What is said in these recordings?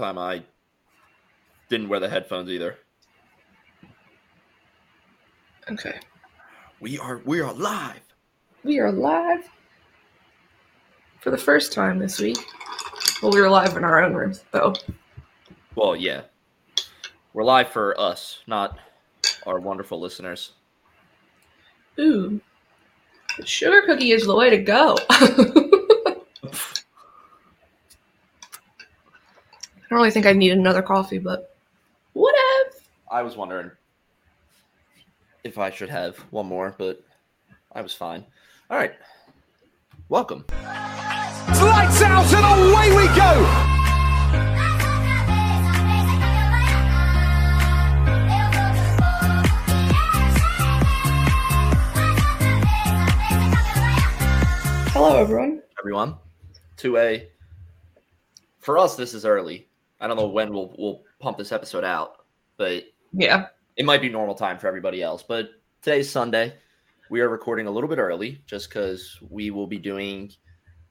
time I didn't wear the headphones either. Okay. We are we are live. We are live for the first time this week. Well, we were live in our own rooms, though. Well, yeah. We're live for us, not our wonderful listeners. Ooh. Sugar cookie is the way to go. I don't really think I need another coffee, but whatever. I was wondering if I should have one more, but I was fine. All right. Welcome. Lights out and away we go! Hello, everyone. everyone to a for us this is early i don't know when we'll we'll pump this episode out but Yeah. it might be normal time for everybody else but today's sunday we are recording a little bit early just because we will be doing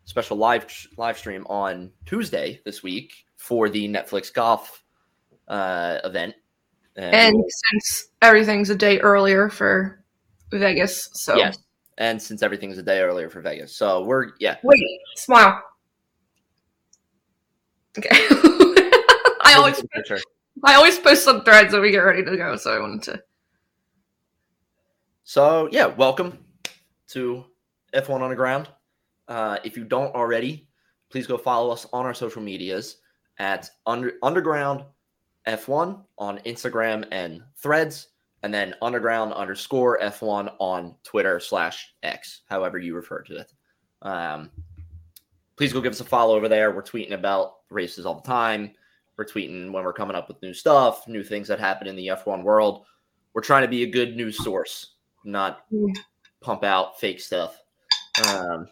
special live live stream on tuesday this week for the netflix golf uh event And since everything's a day earlier for Vegas, so yes and since everything's a day earlier for vegas so we're yeah wait, smile. Okay. I always Picture. I always post some threads when we get ready to go, so I wanted to. So yeah, welcome to F1 Underground. Uh, if you don't already, please go follow us on our social medias at under, Underground F1 on Instagram and Threads, and then Underground underscore F1 on Twitter slash X, however you refer to it. Um, please go give us a follow over there. We're tweeting about races all the time. We're tweeting when we're coming up with new stuff, new things that happen in the F1 world. We're trying to be a good news source, not pump out fake stuff. Um,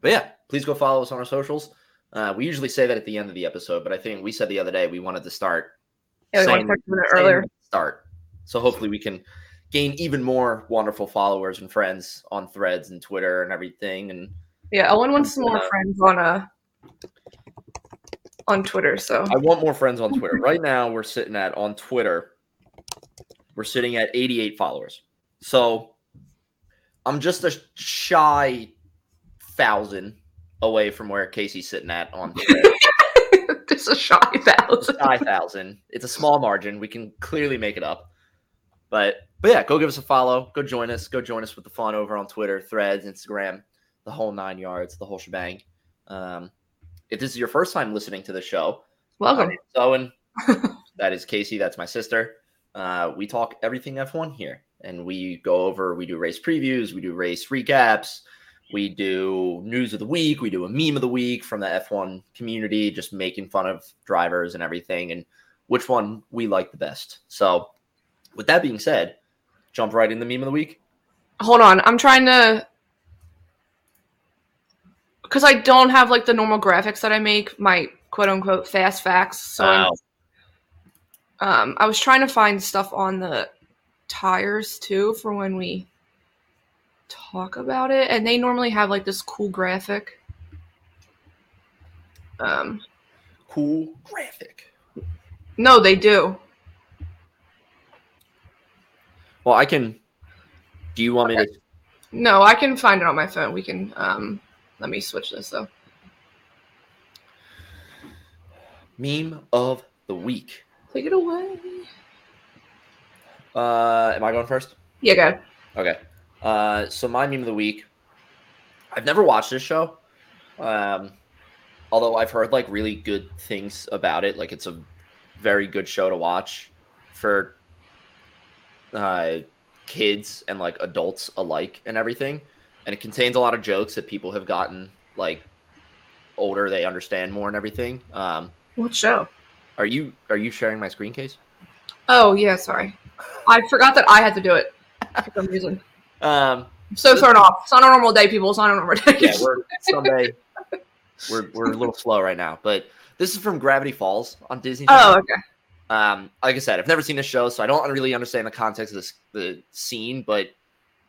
but yeah, please go follow us on our socials. Uh, we usually say that at the end of the episode, but I think we said the other day we wanted to start Yeah, we wanted to talk about it saying earlier. Start. So hopefully we can gain even more wonderful followers and friends on Threads and Twitter and everything. And Yeah, Owen wants some more Uh, friends on uh on Twitter. So I want more friends on Twitter. Right now, we're sitting at on Twitter. We're sitting at 88 followers. So I'm just a shy thousand away from where Casey's sitting at on Twitter. just a shy thousand. shy thousand. It's a small margin. We can clearly make it up. But but yeah, go give us a follow. Go join us. Go join us with the fun over on Twitter, Threads, Instagram, the whole nine yards, the whole shebang. Um, if this is your first time listening to the show, Welcome. my name's Owen. that is Casey. That's my sister. Uh, we talk everything F1 here, and we go over. We do race previews. We do race recaps. We do news of the week. We do a meme of the week from the F1 community, just making fun of drivers and everything, and which one we like the best. So, with that being said, jump right in the meme of the week. Hold on, I'm trying to because I don't have like the normal graphics that I make, my quote unquote fast facts. So I'm- um, I was trying to find stuff on the tires too for when we talk about it, and they normally have like this cool graphic. Um, cool graphic. no, they do. Well, I can. Do you want me to? No, I can find it on my phone. We can. Um, let me switch this though. Meme of the week. Take it away. Uh, am I going first? Yeah, go. Okay. Uh, so my meme of the week. I've never watched this show. Um, although I've heard like really good things about it. Like it's a very good show to watch for uh, kids and like adults alike and everything. And it contains a lot of jokes that people have gotten like older. They understand more and everything. Um, What show? are you are you sharing my screen case? Oh yeah, sorry. I forgot that I had to do it for some reason. Um, I'm so thrown off. It's not a normal day, people. It's not a normal day. yeah, we're Sunday. we're we're a little slow right now, but this is from Gravity Falls on Disney. oh, okay. Um, like I said, I've never seen this show, so I don't really understand the context of this the scene. But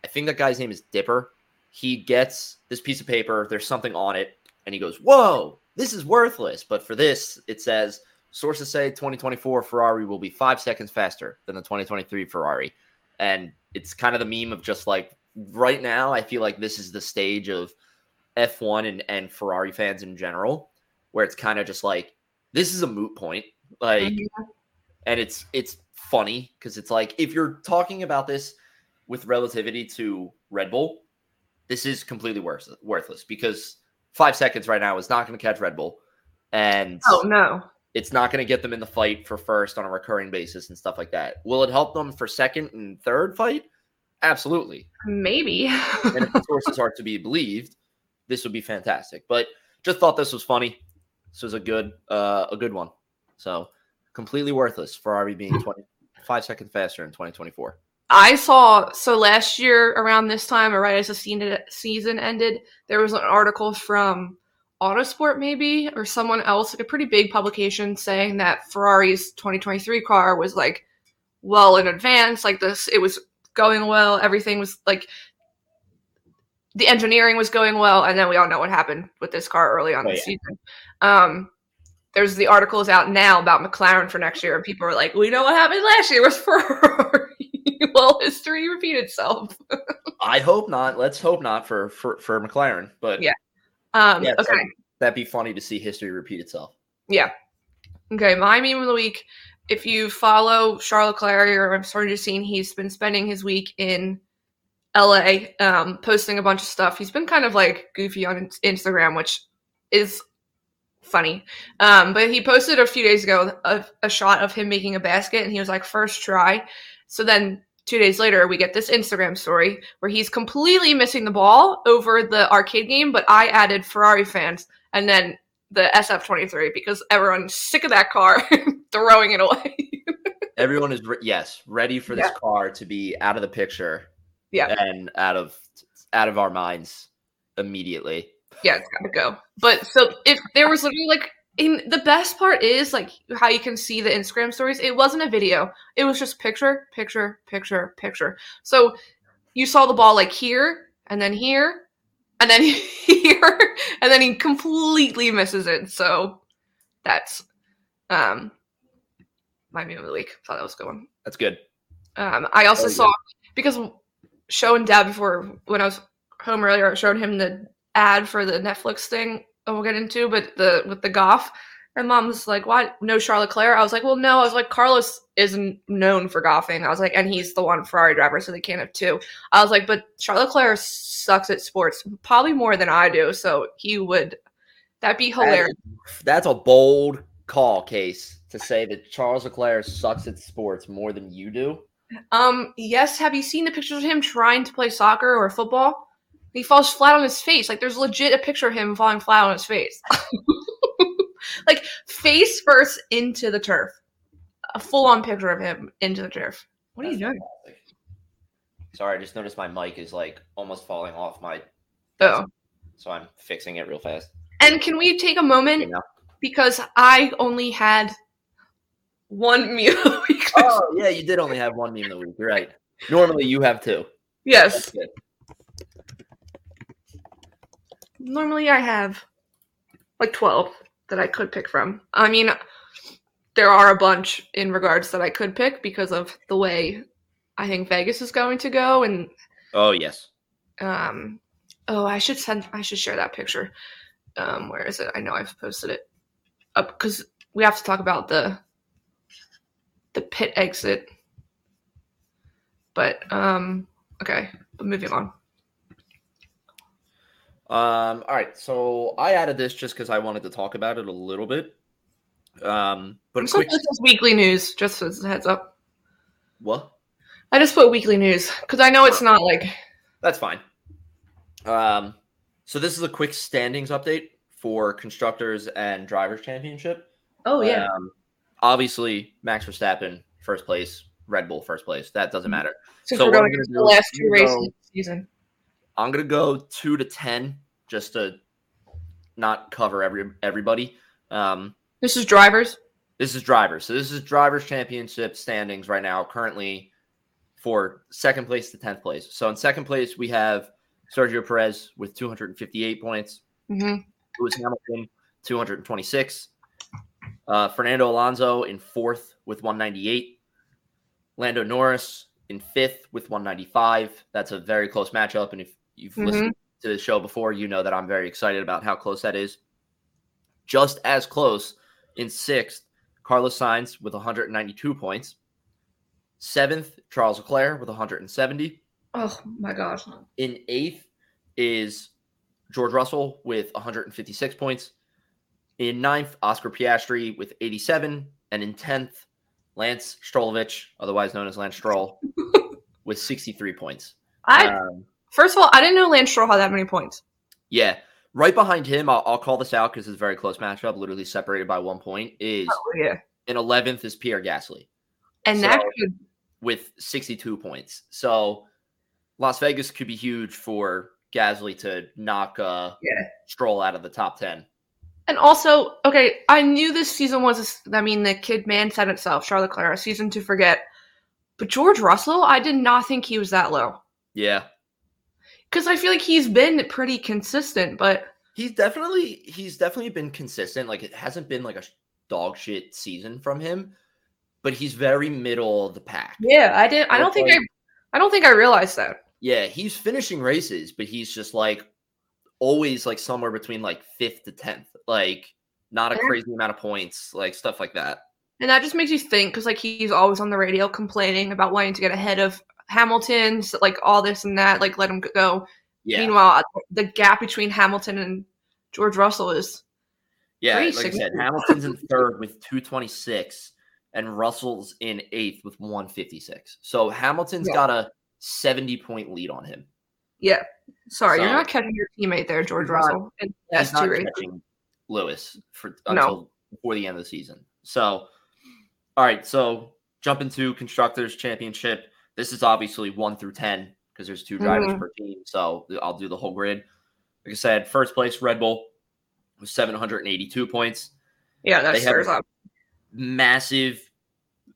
I think that guy's name is Dipper. He gets this piece of paper. There's something on it, and he goes, "Whoa!" this is worthless. But for this, it says sources say 2024 Ferrari will be five seconds faster than the 2023 Ferrari. And it's kind of the meme of just like right now, I feel like this is the stage of F1 and, and Ferrari fans in general, where it's kind of just like, this is a moot point. Like, mm-hmm. and it's it's funny because it's like if you're talking about this with relativity to Red Bull, this is completely worth, worthless because five seconds right now is not going to catch Red Bull. And oh no, it's not going to get them in the fight for first on a recurring basis and stuff like that. Will it help them for second and third fight? Absolutely. Maybe. and if the sources are to be believed, this would be fantastic. But just thought this was funny. This was a good uh, a good one. So completely worthless Ferrari being 25 seconds faster in 2024. I saw so last year around this time, or right as the season ended, there was an article from Autosport maybe or someone else, like a pretty big publication, saying that Ferrari's 2023 car was like well in advance, like this, it was going well, everything was like the engineering was going well, and then we all know what happened with this car early on oh, the yeah. season. Um, there's the articles out now about McLaren for next year, and people are like, "We know what happened last year with Ferrari." well, history repeat itself. I hope not. Let's hope not for for, for McLaren. But yeah, um, yeah, okay, that'd, that'd be funny to see history repeat itself. Yeah. Okay, my meme of the week. If you follow Charles Leclerc, or I'm starting to see he's been spending his week in LA, um, posting a bunch of stuff. He's been kind of like goofy on Instagram, which is funny. Um, but he posted a few days ago a, a, shot of him making a basket, and he was like, first try. So then two days later, we get this Instagram story where he's completely missing the ball over the arcade game, but I added Ferrari fans and then the SF23 because everyone's sick of that car throwing it away. Everyone is, re- yes, ready for this yeah. car to be out of the picture yeah. And out of out of our minds immediately. Yeah, it's gotta go. But so if there was literally like in the best part is like how you can see the Instagram stories. It wasn't a video. It was just picture, picture, picture, picture. So you saw the ball like here and then here and then here and then he completely misses it. So that's um my meme of the week. Thought that was good one. That's good. Um I also oh, saw because showing dad before when I was home earlier. I showed him the ad for the Netflix thing. We'll get into, but the with the golf. And mom's like, "What? no Charles Leclerc?" I was like, "Well, no." I was like, "Carlos isn't known for golfing." I was like, "And he's the one Ferrari driver, so they can't have two. I was like, "But Charles Leclerc sucks at sports, probably more than I do, so he would." That'd be hilarious. That's, that's a bold call, case to say that Charles Leclerc sucks at sports more than you do. Um, yes. Have you seen the pictures of him trying to play soccer or football? He falls flat on his face. Like there's legit a picture of him falling flat on his face. like face first into the turf. A full on picture of him into the turf. What are you doing? Fantastic. Sorry, I just noticed my mic is like almost falling off my Oh. So I'm fixing it real fast. And can we take a moment because I only had one meal a week. oh yeah, you did only have one meme a week. You're right. Normally you have two. Yes. Normally I have like twelve that I could pick from. I mean, there are a bunch in regards that I could pick because of the way I think Vegas is going to go and Oh yes. Um oh I should send I should share that picture. Um where is it? I know I've posted it up because we have to talk about the the pit exit. But um okay, but moving on. Um, all right, so I added this just because I wanted to talk about it a little bit. Um, but it's quick... this is weekly news, just as a heads up. What? I just put weekly news because I know it's not like. That's fine. Um, so this is a quick standings update for constructors and drivers championship. Oh yeah. Um, obviously Max Verstappen first place, Red Bull first place. That doesn't mm-hmm. matter. so we're going to the last two races go, season. I'm gonna go two to ten just to not cover every everybody. Um, this is drivers. This is drivers. So this is drivers championship standings right now. Currently for second place to tenth place. So in second place we have Sergio Perez with 258 points. Mm-hmm. Lewis Hamilton 226. Uh, Fernando Alonso in fourth with 198. Lando Norris in fifth with 195. That's a very close matchup. And if you've mm-hmm. listened to the show before, you know that I'm very excited about how close that is. Just as close in sixth, Carlos Sainz with 192 points. Seventh, Charles Leclerc with 170. Oh my gosh. In eighth is George Russell with 156 points. In ninth, Oscar Piastri with 87. And in 10th, Lance Strollovich, otherwise known as Lance Stroll, with 63 points. I um, First of all, I didn't know Lance Stroll had that many points. Yeah. Right behind him, I'll, I'll call this out because it's a very close matchup, literally separated by one point, is oh, yeah. in 11th is Pierre Gasly. And so, that could... With 62 points. So Las Vegas could be huge for Gasly to knock uh, yeah. Stroll out of the top 10. And also, okay, I knew this season was, I mean, the kid man said itself, Charles Leclerc, a season to forget. But George Russell, I did not think he was that low. Yeah. Because I feel like he's been pretty consistent, but. He's definitely, he's definitely been consistent. Like, it hasn't been like a dog shit season from him, but he's very middle of the pack. Yeah, I didn't, I don't think I, I don't think I realized that. Yeah, he's finishing races, but he's just like always like somewhere between like fifth to tenth. Like not a crazy amount of points, like stuff like that. And that just makes you think because like he's always on the radio complaining about wanting to get ahead of Hamilton, like all this and that, like let him go. Yeah. Meanwhile, uh, the gap between Hamilton and George Russell is yeah, like I said, Hamilton's in third with 226, and Russell's in eighth with 156. So Hamilton's yeah. got a 70 point lead on him. Yeah. Sorry, so, you're not catching your teammate there, George Russell. Not, he's not catching Lewis for until no. before the end of the season. So, all right. So jump into constructors championship. This is obviously one through ten because there's two drivers mm-hmm. per team. So I'll do the whole grid. Like I said, first place Red Bull with 782 points. Yeah, that's they have up. massive,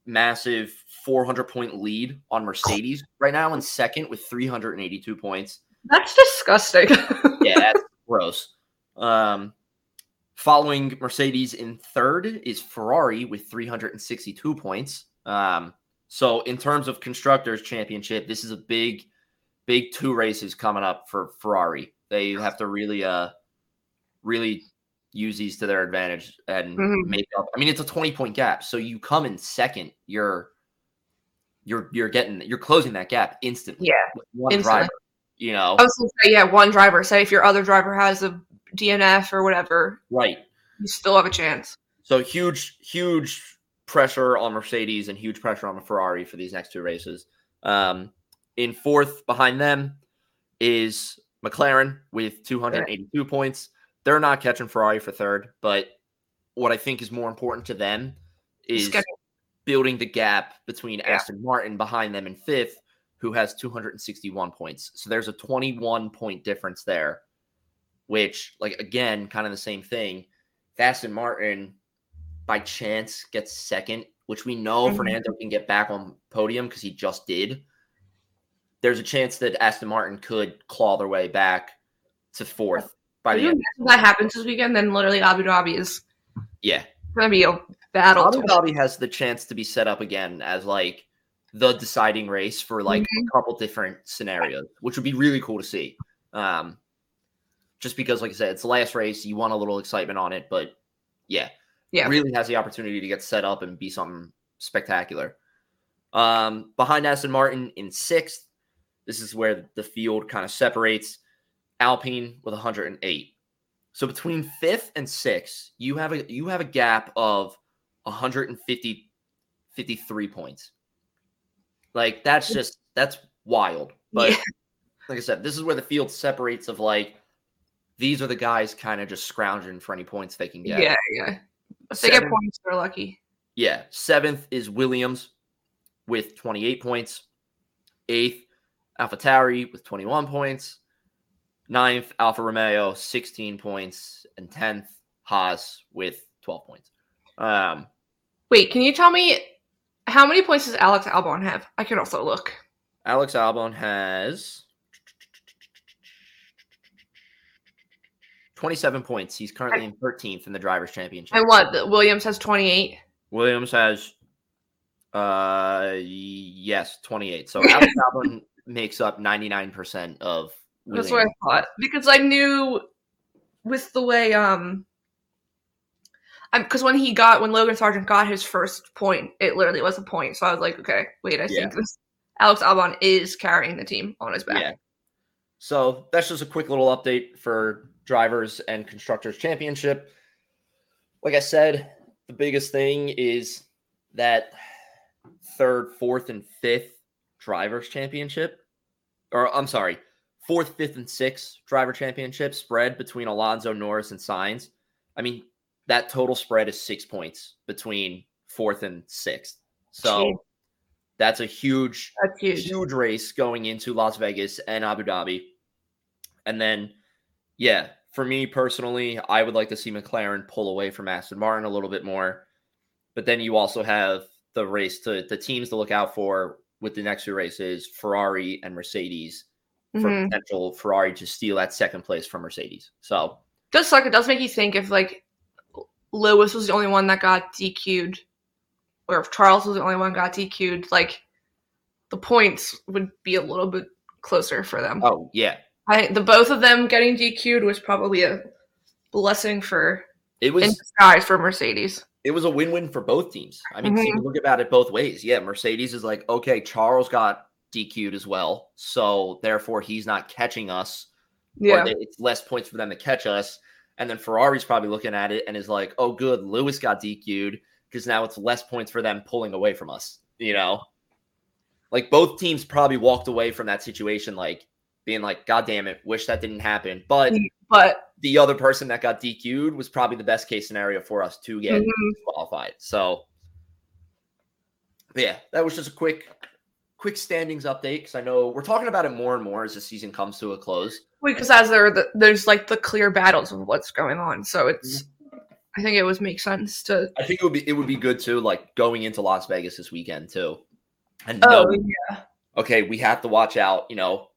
massive 400 point lead on Mercedes right now in second with 382 points. That's disgusting. yeah, that's gross. Um, following Mercedes in third is Ferrari with 362 points. Um, so in terms of constructors championship, this is a big, big two races coming up for Ferrari. They have to really, uh, really use these to their advantage and mm-hmm. make up. I mean, it's a 20 point gap. So you come in second, you're you're you're getting you're closing that gap instantly. Yeah. one instantly. driver. You know. I was gonna say, yeah, one driver. Say if your other driver has a DNF or whatever. Right. You still have a chance. So huge, huge pressure on Mercedes and huge pressure on the Ferrari for these next two races. Um, in fourth behind them is McLaren with 282 yeah. points. They're not catching Ferrari for third, but what I think is more important to them is building the gap between yeah. Aston Martin behind them in fifth, who has 261 points. So there's a 21 point difference there, which, like, again, kind of the same thing. If Aston Martin by chance gets second, which we know mm-hmm. Fernando can get back on podium because he just did. There's a chance that Aston Martin could claw their way back to fourth by the end. that happens this weekend, then literally Abu Dhabi is yeah gonna be a battle. Abu Dhabi has the chance to be set up again as like the deciding race for like mm-hmm. a couple different scenarios, which would be really cool to see. Um, just because, like I said, it's the last race, you want a little excitement on it, but yeah, yeah, really has the opportunity to get set up and be something spectacular. Um, behind Aston Martin in sixth, this is where the field kind of separates. Alpine with 108. So between fifth and sixth, you have a you have a gap of 150 53 points. Like that's just that's wild. But yeah. like I said, this is where the field separates of like these are the guys kind of just scrounging for any points they can get. Yeah, yeah. If they get points, they're lucky. Yeah. Seventh is Williams with 28 points. Eighth, AlphaTauri with 21 points. Ninth, Alfa Romeo, 16 points. And 10th, Haas with 12 points. Um, Wait, can you tell me how many points does Alex Albon have? I can also look. Alex Albon has 27 points. He's currently in 13th in the drivers' championship. And what? Williams has 28. Williams has, uh, yes, 28. So Alex Albon makes up 99% of. That's what I thought because I knew with the way um, because when he got when Logan Sargeant got his first point, it literally was a point. So I was like, okay, wait, I Yeah. think this Alex Albon is carrying the team on his back. Yeah. So that's just a quick little update for drivers and constructors championship. Like I said, the biggest thing is that third, fourth, and fifth drivers championship, or I'm sorry, fourth, fifth, and sixth driver championship spread between Alonso, Norris, and Sainz. I mean, that total spread is six points between fourth and sixth. So Jeez. that's a huge That's huge. huge race going into Las Vegas and Abu Dhabi. And then, yeah, for me personally, I would like to see McLaren pull away from Aston Martin a little bit more. But then you also have the race to the teams to look out for with the next two races Ferrari and Mercedes for Mhm. potential Ferrari to steal that second place from Mercedes. So, Does suck. It does make you think if like Lewis was the only one that got DQ'd, or if Charles was the only one got DQ'd, like the points would be a little bit closer for them. oh, yeah. I the both of them getting DQ'd was probably a blessing for It in was disguise for Mercedes. it was a win-win for both teams. I mean, Mhm. you can look about it both ways. Yeah, Mercedes is like, okay, Charles got DQ'd as well, so therefore he's not catching us. Yeah, they- it's less points for them to catch us. And then Ferrari's probably looking at it and is like, oh, good, Lewis got DQ'd because now it's less points for them pulling away from us. You know, like both teams probably walked away from that situation like being like, God damn it, wish that didn't happen. But but the other person that got DQ'd was probably the best case scenario for us to get mhm, qualified. So yeah, that was just a quick quick standings update because I know we're talking about it more and more as the season comes to a close. because as there the, there's like the clear battles of what's going on, so it's I think it would make sense to. I think it would be it would be good too, like going into Las Vegas this weekend too. And Oh know, yeah, okay, we have to watch out, you know,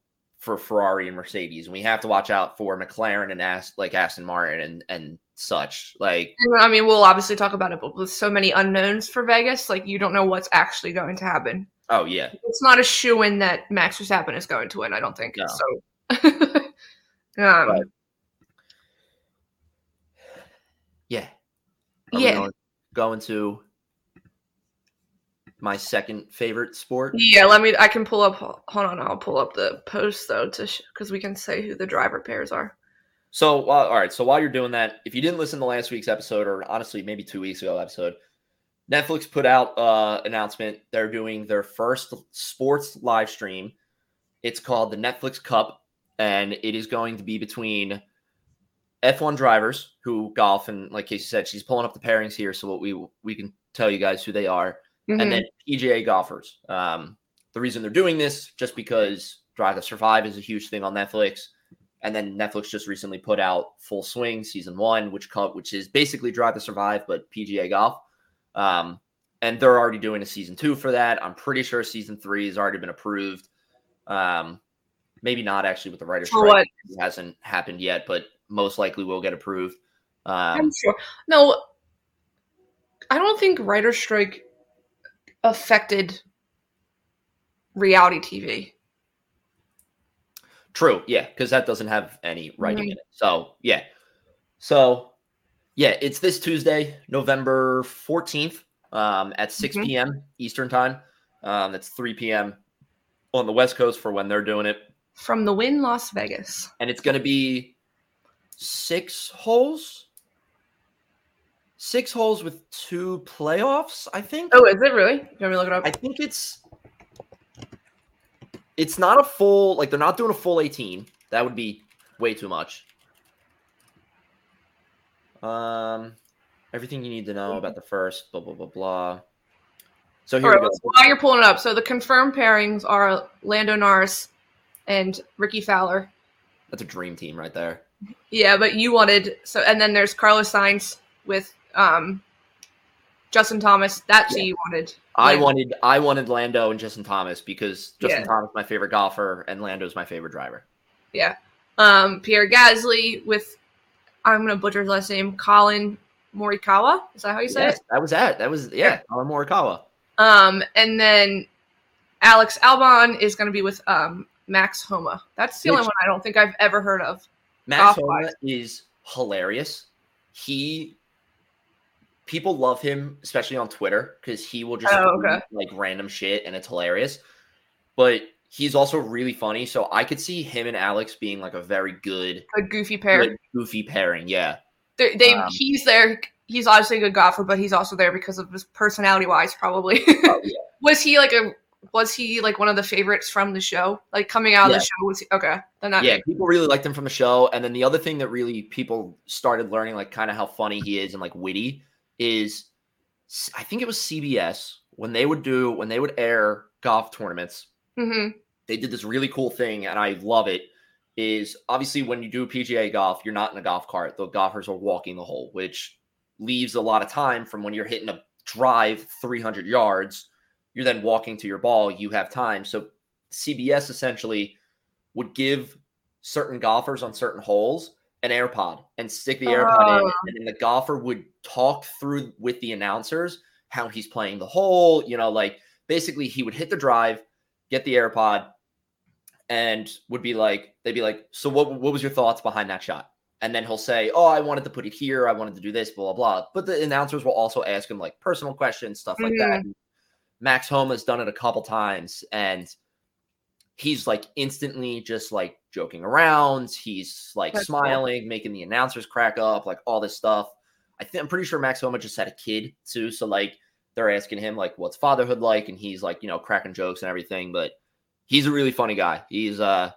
for Ferrari and Mercedes, and we have to watch out for McLaren and Ast- like Aston Martin and and such. Like, I mean we'll obviously talk about it, but with so many unknowns for Vegas, like you don't know what's actually going to happen. oh yeah, It's not a shoe in that Max Verstappen is going to win. I don't think No. so. um, Right. yeah, Are yeah, going, going to my second favorite sport. yeah. Let me. I can pull up. Hold on, I'll pull up the post though, to because we can say who the driver pairs are. So, uh, all right. So while you're doing that, if you didn't listen to last week's episode, or honestly maybe two weeks ago episode, Netflix put out uh announcement they're doing their first sports live stream. It's called the Netflix Cup, and it is going to be between F1 drivers who golf, and like Casey said, she's pulling up the pairings here, so what we we can tell you guys who they are, Mhm. and then PGA golfers. Um, the reason they're doing this just because Drive to Survive is a huge thing on Netflix. And then Netflix just recently put out Full Swing season one, which co- which is basically Drive to Survive but PGA golf. Um, and they're already doing a season two for that. I'm pretty sure season three has already been approved. Um, maybe not actually with the writer's strike. what? It hasn't happened yet, but most likely will get approved. I'm Um, sure. No, I don't think writer strike affected reality TV. True, yeah, because that doesn't have any writing Mhm. in it. So yeah, so yeah, it's this Tuesday, November fourteenth, um, at six Mhm. p.m. Eastern time. Um, that's three p.m. on the West Coast for when they're doing it, From the Wynn Las Vegas. and it's going to be six holes, six holes with two playoffs. I think. Oh, is it really? You want me to look it up? I think it's it's not a full like they're not doing a full 18. That would be way too much. Um everything you need to know about the first blah blah blah blah. So here right, we go. while you're pulling it up, so the confirmed pairings are Lando Norris and Rickie Fowler. That's a dream team right there. Yeah, but you wanted so, and then there's Carlos Sainz with um Justin Thomas. That's who you wanted. I Lando. wanted I wanted Lando and Justin Thomas because Justin Yeah. Thomas is my favorite golfer and Lando's my favorite driver. Yeah. Um, Pierre Gasly with I'm gonna butcher his last name, Collin Morikawa. Is that how you say Yes, it? that was that. That was yeah, Collin Morikawa. Um, and then Alex Albon is gonna be with um Max Homa. That's the only one I don't think I've ever heard of. Max. Homa is hilarious. He people love him, especially on Twitter, because he will just Oh, okay. like random shit and it's hilarious. But he's also really funny, so I could see him and Alex being like a very good, A goofy pair. goofy pairing. Yeah, They, they Um, he's there. He's obviously a good golfer, but he's also there because of his personality wise, probably. Oh, yeah. was he like a was he like one of the favorites from the show? Like coming out of the show was he okay. Then that yeah. People really liked him from the show, and then the other thing that really people started learning, like kind of how funny he is and like witty, is I think it was CBS when they would do when they would air golf tournaments. hmm they did this really cool thing and I love it is obviously when you do PGA golf, you're not in a golf cart. The golfers are walking the hole, which leaves a lot of time from when you're hitting a drive 300 yards, you're then walking to your ball, you have time. So CBS essentially would give certain golfers on certain holes an AirPod and stick the AirPod in Oh. and then the golfer would talk through with the announcers how he's playing the hole, you know, like basically he would hit the drive, get the AirPod, and would be like, they'd be like, so what, what was your thoughts behind that shot? And then he'll say, oh, I wanted to put it here. I wanted to do this, blah, blah, blah. But the announcers will also ask him like personal questions, stuff like that. Mm. Max Homa has done it a couple times and he's like instantly just like joking around. He's like That's cool. smiling, making the announcers crack up, like all this stuff. I think I'm pretty sure Max Homa just had a kid too. So like they're asking him like what's fatherhood like, and he's like, you know, cracking jokes and everything. But he's a really funny guy. He's uh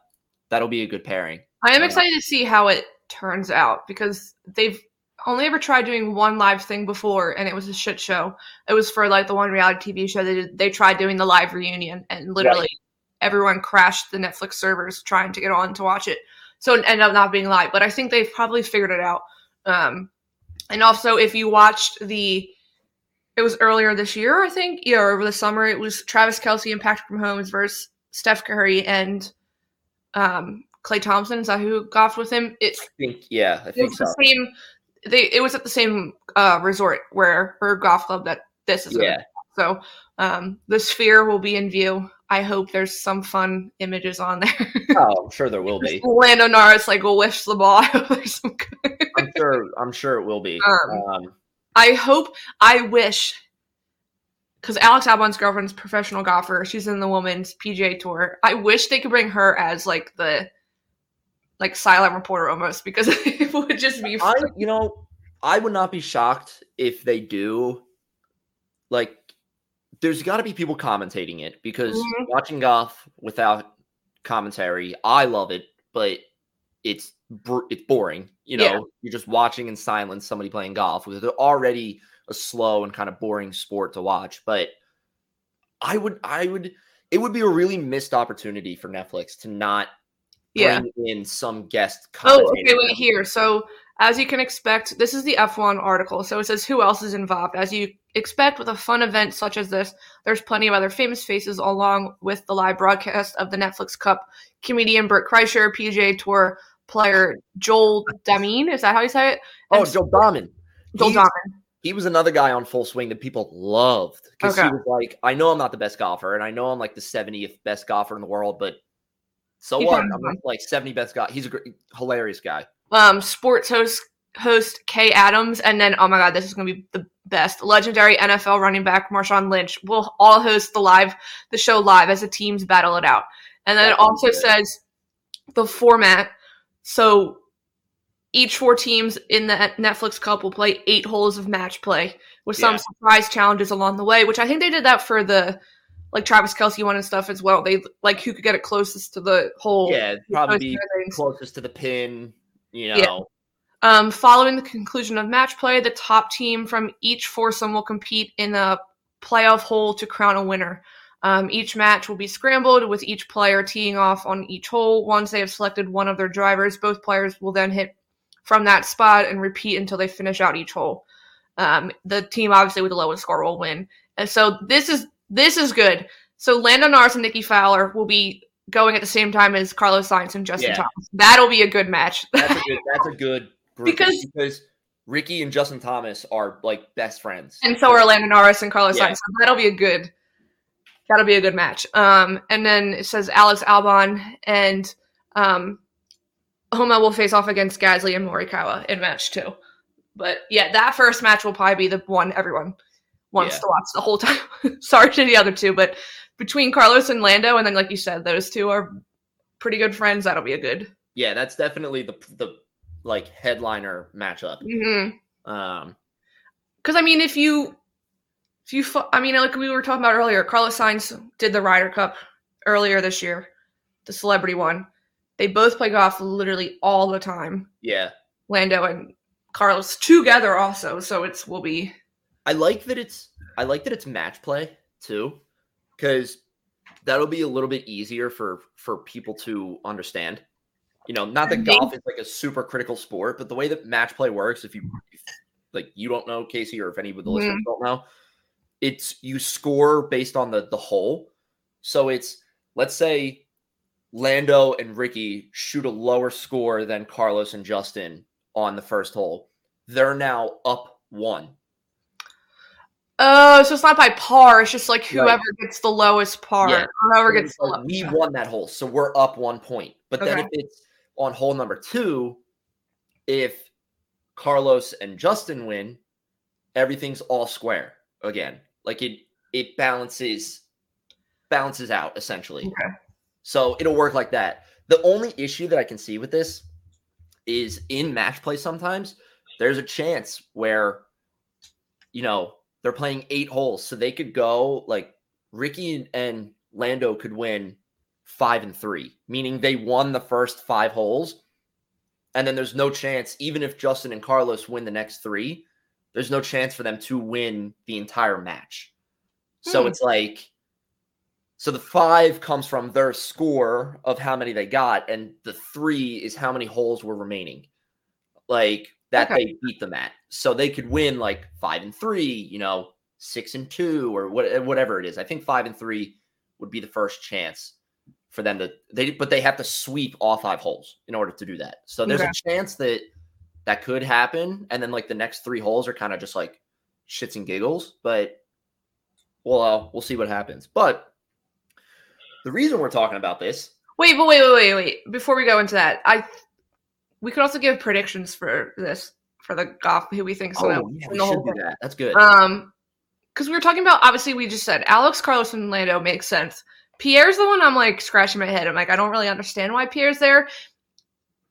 that'll be a good pairing. I am Uh, excited to see how it turns out because they've only ever tried doing one live thing before, and it was a shit show. It was for like the one reality TV show they did. They tried doing the live reunion, and literally everyone crashed the Netflix servers trying to get on to watch it. So it ended up not being live. But I think they've probably figured it out. Um, and also, if you watched the, it was earlier this year, I think, yeah, or over the summer. It was Travis Kelce and Patrick Mahomes versus Steph Curry and um, Klay Thompson. Is that who golfed with him? It's I think yeah, I it think was so. the same. They it was at the same uh, resort where her golf club that this is. Yeah. At. So um, the sphere will be in view. I hope there's some fun images on there. Oh, I'm sure there will be. Lando Norris like will whiff the ball. I hope there's some good. I'm sure I'm sure it will be. Um, Um, I hope. I wish. Because Alex Albon's girlfriend's professional golfer. She's in the women's PGA tour. I wish they could bring her as like the like silent reporter almost because it would just be I, you know, I would not be shocked if they do. Like, there's got to be people commentating it because Mhm. watching golf without commentary, I love it, but it's it's boring. You know, Yeah. you're just watching in silence somebody playing golf, which is already a slow and kind of boring sport to watch. But I would, I would, it would be a really missed opportunity for Netflix to not yeah. bring in some guest. Oh, okay, wait here. So, as you can expect, this is the F1 article. So it says who else is involved. As you expect with a fun event such as this, there's plenty of other famous faces along with the live broadcast of the Netflix Cup. Comedian Bert Kreischer, PGA Tour player Joel Dahmen, is that how you say it? Oh, And Dahmen. Joel He's- Dahmen. he was another guy on full swing that people loved because Okay. he was like, I know I'm not the best golfer, and I know I'm like the 70th best golfer in the world, but so what? I'm like 70 best guy. He's a great, hilarious guy. Um, sports host host Kay Adams, and then oh my god, this is gonna be the best. Legendary NFL running back Marshawn Lynch will all host the live the show live as the teams battle it out. And then That it also says the format. So each four teams in the Netflix Cup will play eight holes of match play with some Yeah. surprise challenges along the way, which I think they did that for the like Travis Kelce one and stuff as well. They like who could get it closest to the hole. Yeah, probably be kind of things. closest to the pin. You know, Yeah. Um, following the conclusion of match play, the top team from each foursome will compete in a playoff hole to crown a winner. Um, each match will be scrambled with each player teeing off on each hole. Once they have selected one of their drivers, both players will then hit from that spot and repeat until they finish out each hole. Um, the team obviously with the lowest score will win. And so this is this is good. So Lando Norris and Rickie Fowler will be going at the same time as Carlos Sainz and Justin Yeah. Thomas. That'll be a good match. that's a good. That's a good Because- because Rickie and Justin Thomas are like best friends. And so are Lando Norris and Carlos Yeah. Sainz. So that'll be a good that'll be a good match. Um and then it says Alex Albon and um Homa will face off against Gasly and Morikawa in match two. But yeah, that first match will probably be the one everyone wants Yeah. to watch the whole time. Sorry to the other two, but between Carlos and Lando, and then like you said, those two are pretty good friends. That'll be a good. Yeah, that's definitely the the like headliner matchup. Mm-hmm. Um, Because I mean, if you, if you, I mean, like we were talking about earlier, Carlos Sainz did the Ryder Cup earlier this year, the celebrity one. They both play golf literally all the time. yeah, Lando and Carlos together also, so it's will be I like that it's I like that it's match play too, because that'll be a little bit easier for for people to understand. You know, not that golf is like a super critical sport, but the way that match play works, if you if, like you don't know Casey, or if any of the listeners mm. don't know, it's you score based on the the hole. So it's let's say Lando and Ricky shoot a lower score than Carlos and Justin on the first hole. They're now up one. Oh, so it's not by par. It's just like Right. whoever gets the lowest par, Yeah. whoever So gets like, we won that hole, so we're up one point. But then Okay. if it's on hole number two, if Carlos and Justin win, everything's all square again. Like it it balances balances out essentially. Okay. So it'll work like that. The only issue that I can see with this is in match play sometimes there's a chance where you know they're playing eight holes so they could go like rickie and lando could win five and three meaning they won the first five holes and then there's no chance even if justin and carlos win the next three there's no chance for them to win the entire match so Hmm. it's like so the five comes from their score of how many they got, and the three is how many holes were remaining, like that Okay. they beat them at. So they could win like five and three, you know, six and two, or what, whatever it is. I think five and three would be the first chance for them to they, but they have to sweep all five holes in order to do that. So there's Okay. a chance that that could happen, and then like the next three holes are kind of just like shits and giggles, but well, uh, we'll see what happens. But the reason we're talking about this, Wait, but wait, wait, wait, wait. Before we go into that, I we could also give predictions for this for the golf who we think to oh, yeah, we should do that. That's good. Um, because we were talking about obviously we just said Alex, Carlos, and Lando makes sense. Pierre's the one I'm like scratching my head. I'm like I don't really understand why Pierre's there,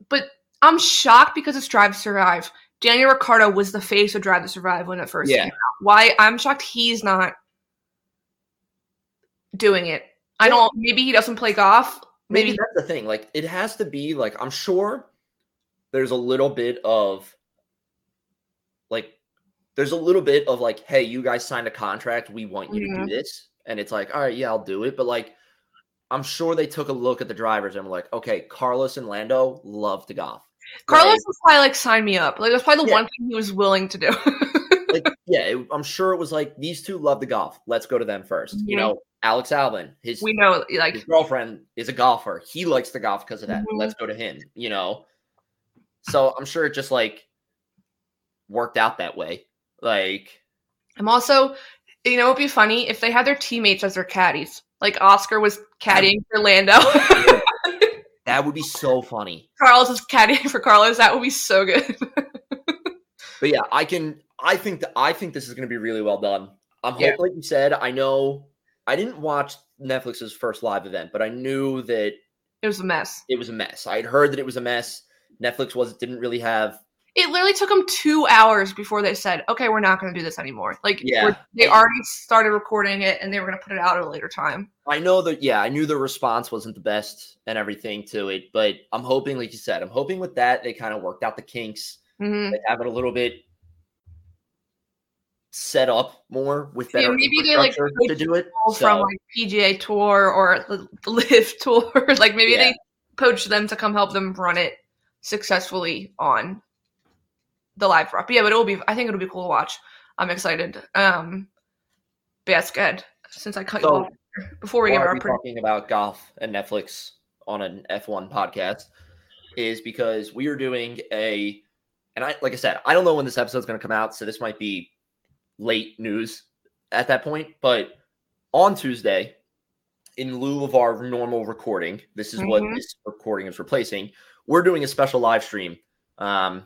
but I'm shocked because it's Drive to Survive. Daniel Ricciardo was the face of Drive to Survive when it first Yeah. came out. Why I'm shocked he's not doing it. I don't. Maybe he doesn't play golf. Maybe Maybe that's the thing. Like, it has to be like I'm sure there's a little bit of like there's a little bit of like, hey, you guys signed a contract. We want you to do this, and it's like, all right, yeah, I'll do it. But like, I'm sure they took a look at the drivers and were like, okay, Carlos and Lando love to golf. Carlos Like- was probably like sign me up. Like that's probably the Yeah. one thing he was willing to do. like yeah, it- I'm sure it was like these two love to golf. Let's go to them 1st You Mhm. know, Alex Albon, his we know like his girlfriend is a golfer. He likes to golf because of that. Mhm. Let's go to him. You know, so I'm sure it just like worked out that way. Like, I'm also, you know, it'd be funny if they had their teammates as their caddies. Like Oscar was caddying for Lando. that would be so funny. Carlos is caddying for Carlos. That would be so good. But yeah, I can. I think that I think this is going to be really well done. I'm Yeah. hoping, like you said, I know. I didn't watch Netflix's first live event, but I knew that it was a mess. it was a mess. I had heard that it was a mess. Netflix was didn't really have It literally took them two hours before they said, "Okay, we're not going to do this anymore." Like, Yeah. they already started recording it, and they were going to put it out at a later time. I know that, yeah, I knew the response wasn't the best and everything to it, but I'm hoping, like you said, I'm hoping with that they kind of worked out the kinks. hmm They have it a little bit set up more with Yeah, maybe they, like, to do it. People So, From like PGA Tour or the, Live Tour, like maybe Yeah. they poached them to come help them run it successfully on the live prop. Yeah, but it'll be. I think it'll be cool to watch. I'm excited. Um, but yeah, it's good. Since I cut you off before we get our we pre- talking about golf and Netflix on an F1 podcast is because we are doing a and I like I said, I don't know when this episode's going to come out, so this might be late news at that point. But on Tuesday, in lieu of our normal recording, this is what Mhm. this recording is replacing. We're doing a special live stream, um,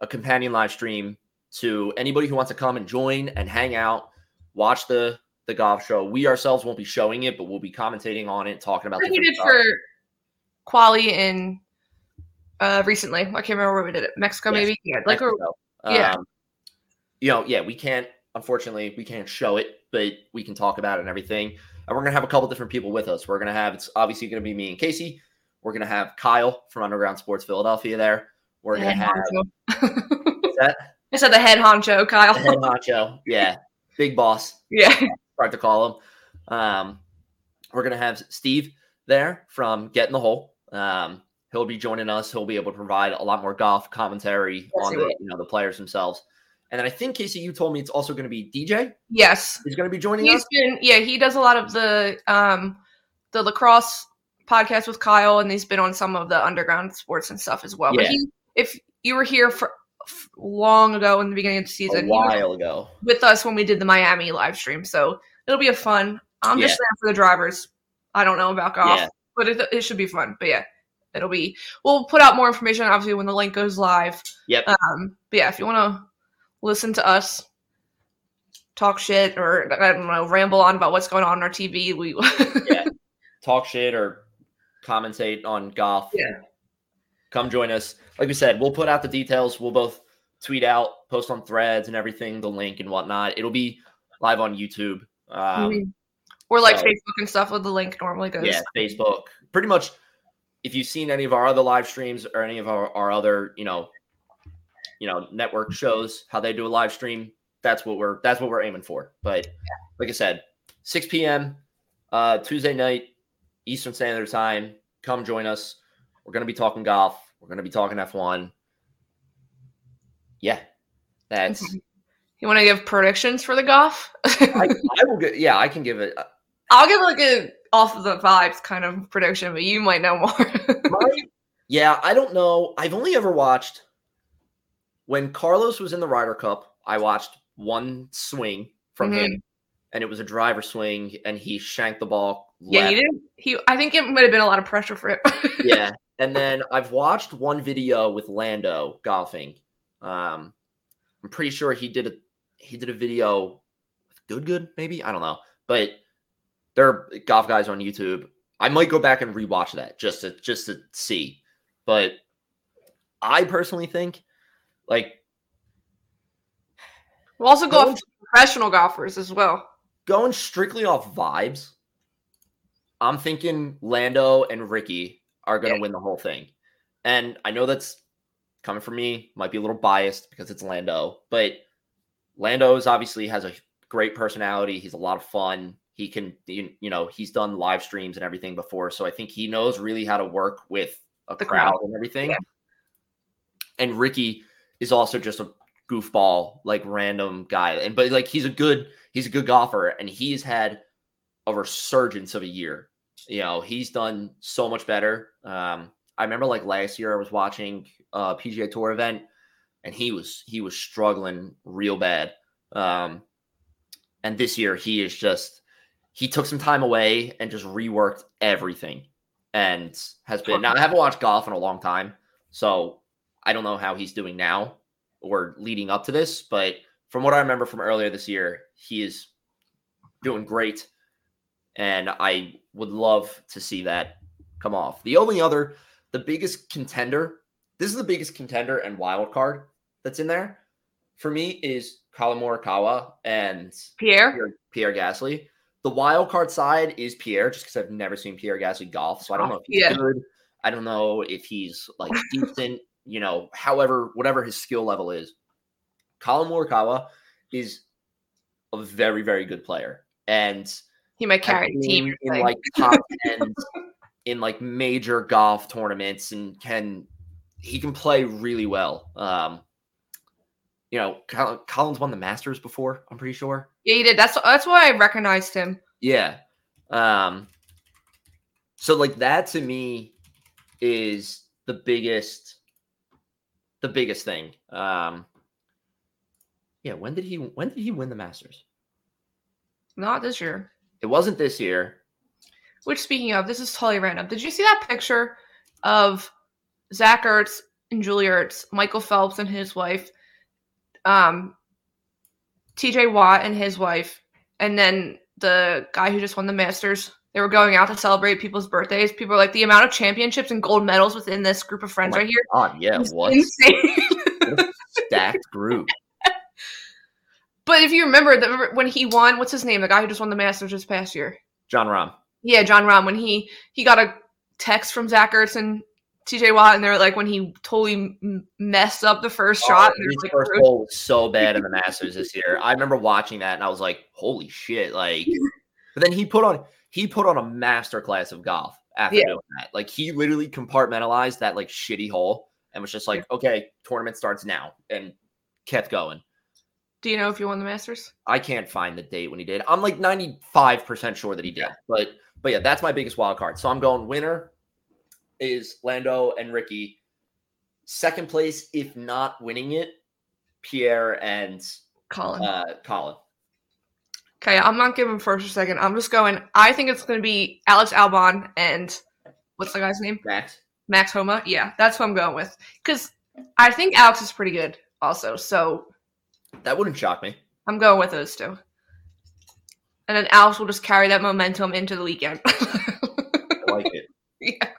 a companion live stream to anybody who wants to come and join and hang out, watch the the golf show. We ourselves won't be showing it, but we'll be commentating on it, talking about I think we did stuff. for Quali in uh recently. I can't remember where we did it. Mexico, Yes, maybe. Yeah, like Mexico. yeah. Um, you know, yeah, we can't. Unfortunately, we can't show it, but we can talk about it and everything. And we're gonna have a couple different people with us. We're gonna have. It's obviously gonna be me and Casey. We're gonna have Kyle from Underground Sports Philadelphia there. We're gonna head have that I said the head honcho, Kyle. the head honcho. Yeah, big boss. yeah. Start to call him. Um, we're gonna have Steve there from Get in the Hole. Um, he'll be joining us. He'll be able to provide a lot more golf commentary Yes, on the you know the players themselves. And then I think Casey, you told me it's also going to be DJ Yes. he's going to be joining He's us. been yeah, he does a lot of the um the lacrosse podcast with Kyle and he's been on some of the underground sports and stuff as well. But Yeah. he if you were here for long ago in the beginning of the season, was while ago. with us when we did the Miami live stream. So it'll be a fun. I'm just Yeah. there for the drivers. I don't know about golf, Yeah. but it, it should be fun. But yeah, it'll be. We'll put out more information obviously when the link goes live. Yep. Um, but yeah, if you want to listen to us talk shit or I don't know, ramble on about what's going on on our TV, we Yeah. Talk shit or commentate on golf. Yeah. Come join us. Like we said, we'll put out the details. We'll both tweet out, post on threads and everything, the link and whatnot. It'll be live on YouTube. Um, Mhm. or like so- Facebook and stuff where the link normally goes. yeah, Facebook. Pretty much if you've seen any of our other live streams or any of our, our other, you know, you know, network shows, how they do a live stream, that's what we're that's what we're aiming for. But like I said, 6 p.m. uh Tuesday night, Eastern Standard Time. Come join us. We're gonna be talking golf. We're gonna be talking F1. Yeah. That's You want to give predictions for the golf? I, I will get yeah, I can give it I'll give like a off of the vibes kind of prediction, but you might know more. My- yeah, I don't know. I've only ever watched when Carlos was in the Ryder Cup. I watched one swing from Mhm. him, and it was a driver swing, and he shanked the ball. yeah, left. he did. He, I think it might have been a lot of pressure for him. yeah, and then I've watched one video with Lando golfing. Um, I'm pretty sure he did a he did a video with Good Good, maybe I don't know, but there are golf guys on YouTube. I might go back and rewatch that just to just to see, but I personally think like we'll also go to professional golfers as well. Going strictly off vibes. I'm thinking Lando and Rickie are going to Yeah. win the whole thing. And I know that's coming from me, might be a little biased because it's Lando, but Lando's obviously has a great personality. He's a lot of fun. He can, you, you know, he's done live streams and everything before. So I think he knows really how to work with a The crowd, crowd. and everything. Yeah. And Ricky is also just a goofball, like random guy. And but like he's a good, he's a good golfer, and he's had a resurgence of a year. You know, he's done so much better. Um, I remember like last year I was watching a PGA Tour event, and he was he was struggling real bad. Um, and this year he is just he took some time away and just reworked everything, and has been. Now I haven't watched golf in a long time, so I don't know how he's doing now or leading up to this, but from what I remember from earlier this year, he is doing great. And I would love to see that come off. The only other, the biggest contender, this is the biggest contender and wild card that's in there for me is Collin Morikawa and Pierre, Pierre, Pierre Gasly. The wild card side is Pierre, just because I've never seen Pierre Gasly golf, so I don't oh, know if he's Yeah. good. I don't know if he's like decent. You know, however, whatever his skill level is, Collin Morikawa is a very, very good player, and he might carry the team. in like top tens in like major golf tournaments, and can he can play really well. Um, you know, Col- Collin's won the Masters before. I'm pretty sure. yeah, he did. That's that's why I recognized him. Yeah. Um so like that to me is the biggest the biggest thing. Um, yeah, when did he when did he win the Masters? Not this year. It wasn't this year. Which, speaking of, this is totally random. Did you see that picture of Zach Ertz and Julie Ertz, Michael Phelps and his wife, um, TJ Watt and his wife, and then the guy who just won the Masters? They were going out to celebrate people's birthdays. People are like, the amount of championships and gold medals within this group of friends Oh right here. God, yeah, what Insane. Stacked group. but if you remember, the, when he won, what's his name? The guy who just won the Masters this past year. Jon Rahm. Yeah, Jon Rahm when he he got a text from Zach Ertz and TJ Watt, and they're like when he totally messed up the first oh, shot. Oh, they're his like, first hole was so bad in the Masters this year. I remember watching that and I was like, "Holy shit!" Like, but then he put on he put on a master class of golf after Yeah. doing that. Like, he literally compartmentalized that like shitty hole and was just like, "Okay, tournament starts now," and kept going. Do you know if you won the Masters? I can't find the date when he did. I'm like 95% sure that he did. But but yeah, that's my biggest wild card. So I'm going winner is Lando and Rickie. Second place, if not winning it, Pierre and Collin. uh Collin. Okay, I'm not giving first or second. I'm just going. I think it's going to be Alex Albon and what's the guy's name? Max. Max Homa. Yeah, that's who I'm going with because I think Alex is pretty good also. So That wouldn't shock me. I'm going with those two. And then Alex will just carry that momentum into the weekend. I like it. yeah.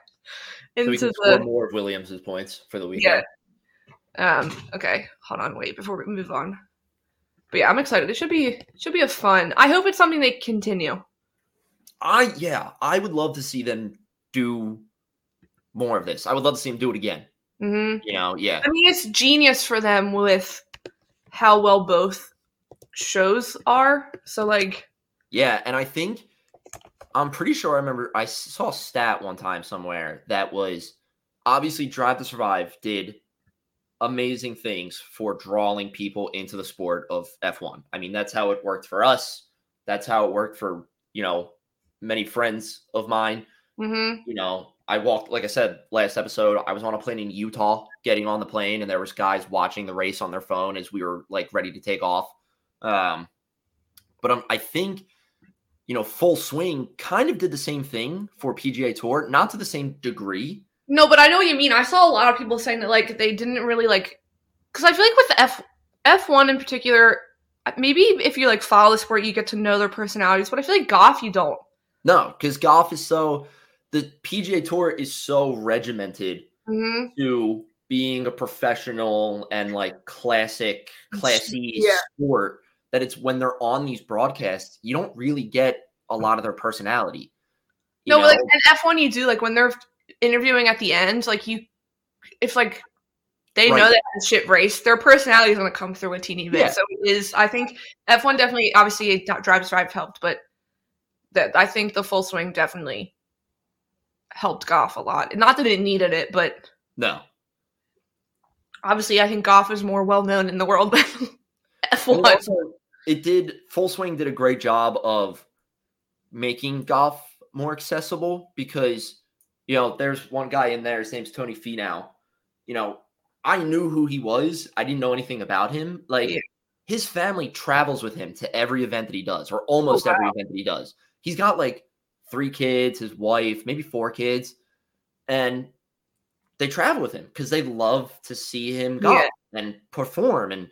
So we Into score the more of Williams's points for the weekend. yeah. Um. Okay. Hold on. Wait. Before we move on. But yeah, I'm excited. It should be it should be a fun. I hope it's something they continue. I yeah, I would love to see them do more of this. I would love to see them do it again. hmm You know, yeah. I mean, it's genius for them with how well both shows are. So like, Yeah, and I think I'm pretty sure I remember I saw a stat one time somewhere that was obviously Drive to Survive did amazing things for drawing people into the sport of F1. I mean, that's how it worked for us. That's how it worked for, you know, many friends of mine. hmm You know, I walked like I said last episode, I was on a plane in Utah getting on the plane and there was guys watching the race on their phone as we were like ready to take off. Um but um, I think you know, full swing kind of did the same thing for PGA Tour, not to the same degree. No, but I know what you mean. I saw a lot of people saying that like they didn't really like because I feel like with F F one in particular, maybe if you like follow the sport, you get to know their personalities. But I feel like golf, you don't. No, because golf is so the PGA Tour is so regimented hmm to being a professional and like classic, classy Yeah. sport that it's when they're on these broadcasts, you don't really get a lot of their personality. You No, but like in F one, you do like when they're interviewing at the end, like you, if like they Right. know that shit race, their personality is going to come through a teeny bit. Yeah. So it is I think F one definitely, obviously, drive helped, but that I think the full swing definitely helped golf a lot. Not that it needed it, but no. obviously, I think golf is more well known in the world than F one. it also, it did full swing did a great job of making golf more accessible because you know there's one guy in there his name's tony Finau. you know i knew who he was. I didn't know anything about him. Like Yeah. his family travels with him to every event that he does or oh, almost Oh, every event that he does. He's got like three kids his wife maybe four kids and they travel with him because they love to see him golf and perform and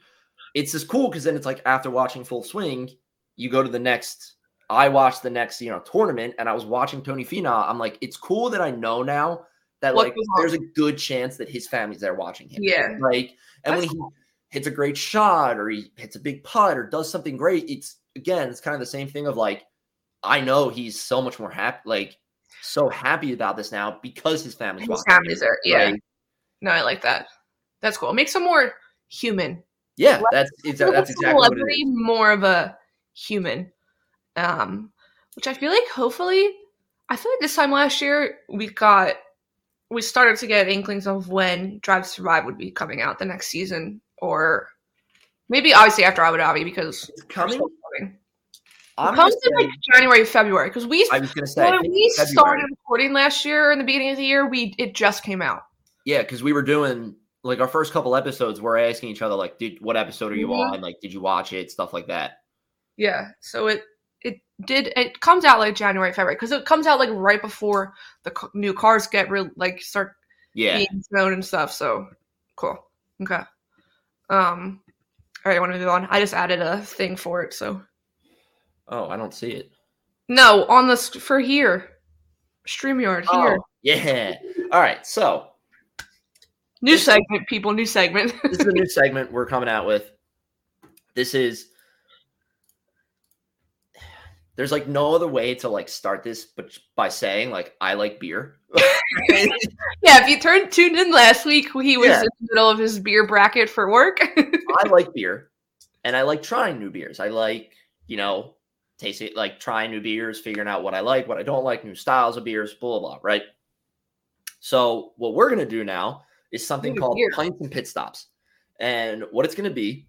it's just cool because then it's like after watching full swing you go to the next i watched the next you know tournament and i was watching tony Finau. i'm like it's cool that i know now that What like on. there's a good chance that his family's there watching him Yeah. like and when That's he hits a great shot or he hits a big putt or does something great it's again it's kind of the same thing of like i know he's so much more happy like so happy about this now because his family's His family's there. Yeah. right? No, I like that. That's cool. It makes them more human. yeah that's it's, that's exactly what it is more of a human. Um, which I feel like hopefully, I feel like this time last year we got we started to get inklings of when Drive to Survive would be coming out the next season, or maybe obviously after Abu Dhabi because it's coming coming. It comes in like January, February because we I was gonna say when we February. started recording last year in the beginning of the year, we it just came out. Yeah, because we were doing like our first couple episodes, we're asking each other like, "Did what episode are you Mhm. on? Like, did you watch it? Stuff like that." Yeah. So it it did it comes out like January, February because it comes out like right before the c- new cars get real like start Yeah. being shown and stuff. So cool. Okay. Um. All right, I want to move on. I just added a thing for it. So Oh, I don't see it. no, on this for here, Streamyard here. Oh, yeah. All right. So New segment, people. New segment. this is a new segment we're coming out with. This is there's like no other way to like start this but by saying like I like beer. yeah, if you turned tuned in last week, he was Yeah. in the middle of his beer bracket for work. I like beer and I like trying new beers. I like, you know, tasting like trying new beers, figuring out what I like, what I don't like, new styles of beers, blah blah, blah right? So what we're gonna do now is something Ooh, called beer. pints and pit stops. And what it's gonna be,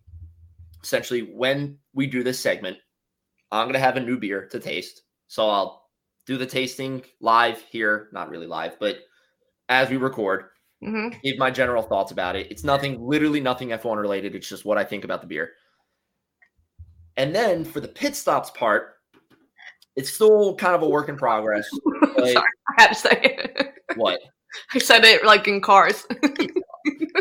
essentially, when we do this segment, I'm gonna have a new beer to taste. So I'll do the tasting live here, not really live, but as we record, hmm give my general thoughts about it. It's nothing, literally nothing F1 related. It's just what I think about the beer. And then for the pit stops part, it's still kind of a work in progress. Sorry, I had to say it. what? I said it like in cars.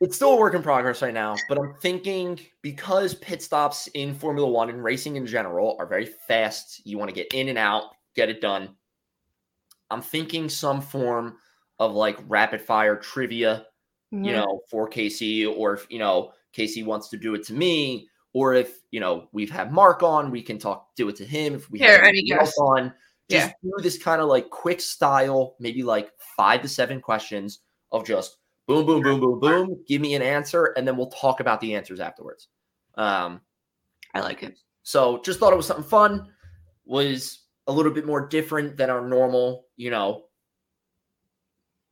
It's still a work in progress right now, but I'm thinking because pit stops in Formula One and racing in general are very fast, you want to get in and out, get it done. I'm thinking some form of like rapid fire trivia you mm-hmm. know, for KC, or if, you know, Casey wants to do it to me, or if, you know, we've had Mark on, we can talk, do it to him. If we Yeah, have any else on, just Yeah. do this kind of like quick style, maybe like five to seven questions of just boom, boom, boom, boom, boom, give me an answer, and then we'll talk about the answers afterwards. Um, I like it. so just thought it was something fun, was a little bit more different than our normal, you know,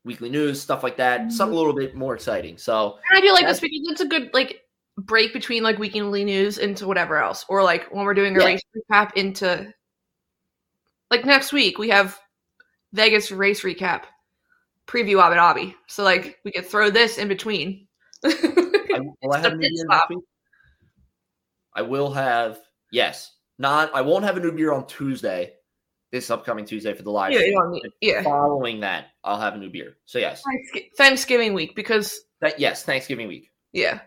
weekly news, stuff like that. Something a little bit more exciting. So And I do like this because it's a good like break between like weekly news into whatever else, or like when we're doing a Yeah. race recap into like next week we have Vegas race recap preview Abu Dhabi, so like we could throw this in between. I, will I It's a have a new beer stop. next week? I will have yes. Not I won't have a new beer on Tuesday, this upcoming Tuesday for the live. yeah, stream. you know what I mean? yeah. Following that, I'll have a new beer. So yes, Thanksgiving week because that yes, Thanksgiving week. yeah,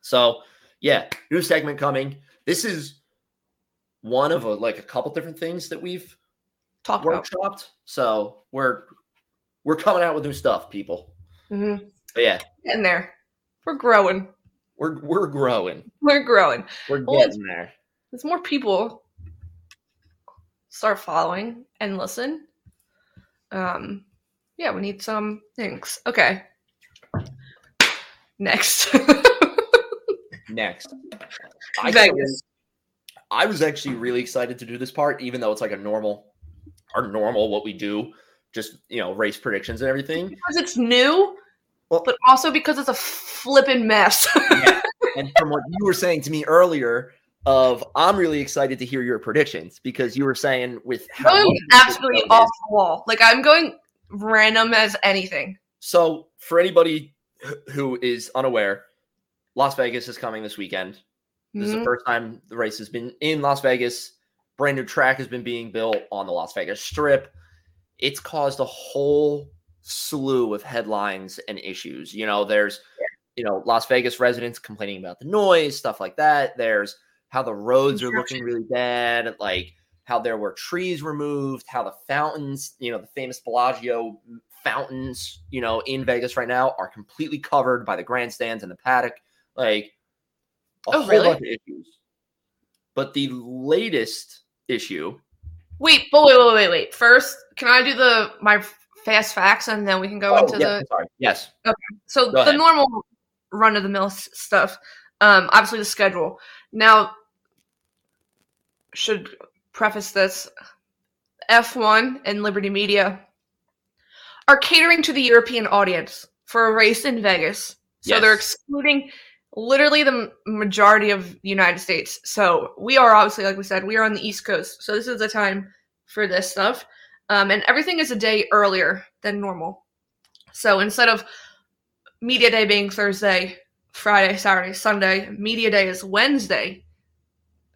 So yeah, new segment coming. This is one of a, like a couple different things that we've talk about. So we're we're coming out with new stuff, people. Mm-hmm. Yeah, Getting there, we're growing. we're we're growing. We're growing. We're Well, getting there. as more people start following and listen um yeah we need some things okay next Next, I, Vegas. I was actually really excited to do this part, even though it's like a normal, our normal what we do, just you know, race predictions and everything. because it's new Well- but also because it's a flippin' mess and from what you were saying to me earlier, of I'm really excited to hear your predictions because you were saying with how this absolutely off the wall like i'm going random as anything So, for anybody who is unaware, Las Vegas is coming this weekend. This is the Mhm. first time the race has been in Las Vegas. Brand new track has been being built on the Las Vegas Strip. It's caused a whole slew of headlines and issues. You know, there's, you know, Las Vegas residents complaining about the noise, stuff like that. There's how the roads are looking really bad, like how there were trees removed, how the fountains, you know, the famous Bellagio fountains, you know, in Vegas right now are completely covered by the grandstands and the paddock. Like a Oh, whole really? bunch of issues. But the latest issue, wait but wait wait wait wait first can i do the my fast facts and then we can go oh, into yeah, the sorry. Yes. So Go the ahead. normal run of the mill stuff, um, obviously the schedule. Now, should preface this: F1 and Liberty Media are catering to the European audience for a race in Vegas. So they're excluding literally the majority of the United States. So we are obviously, like we said, we are on the East Coast. So this is the time for this stuff. Um, and everything is a day earlier than normal. So instead of media day being Thursday, Friday, Saturday, Sunday, media day is Wednesday,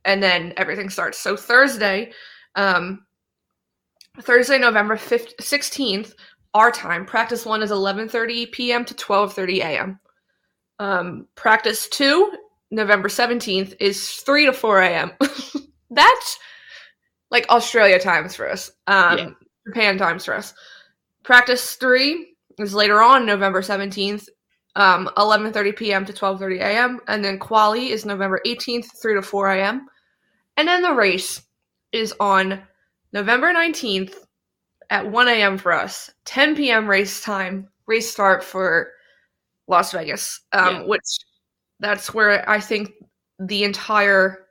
and then everything starts. So Thursday, um, Thursday, November 5th, 16th, our time. Practice one is 11:30 p.m. to 12:30 a.m. Um, practice two, November 17th, is 3 to 4 a.m. That's like Australia times for us. Um, Yeah. Japan times for us. Practice three is later on, November 17th, um, 11:30 p.m. to 12:30 a.m. And then quali is November 18th, 3 to 4 a.m. And then the race is on November 19th at 1 a.m. for us. 10 p.m. race time, race start for Las Vegas, um, Yeah. which that's where I think the entire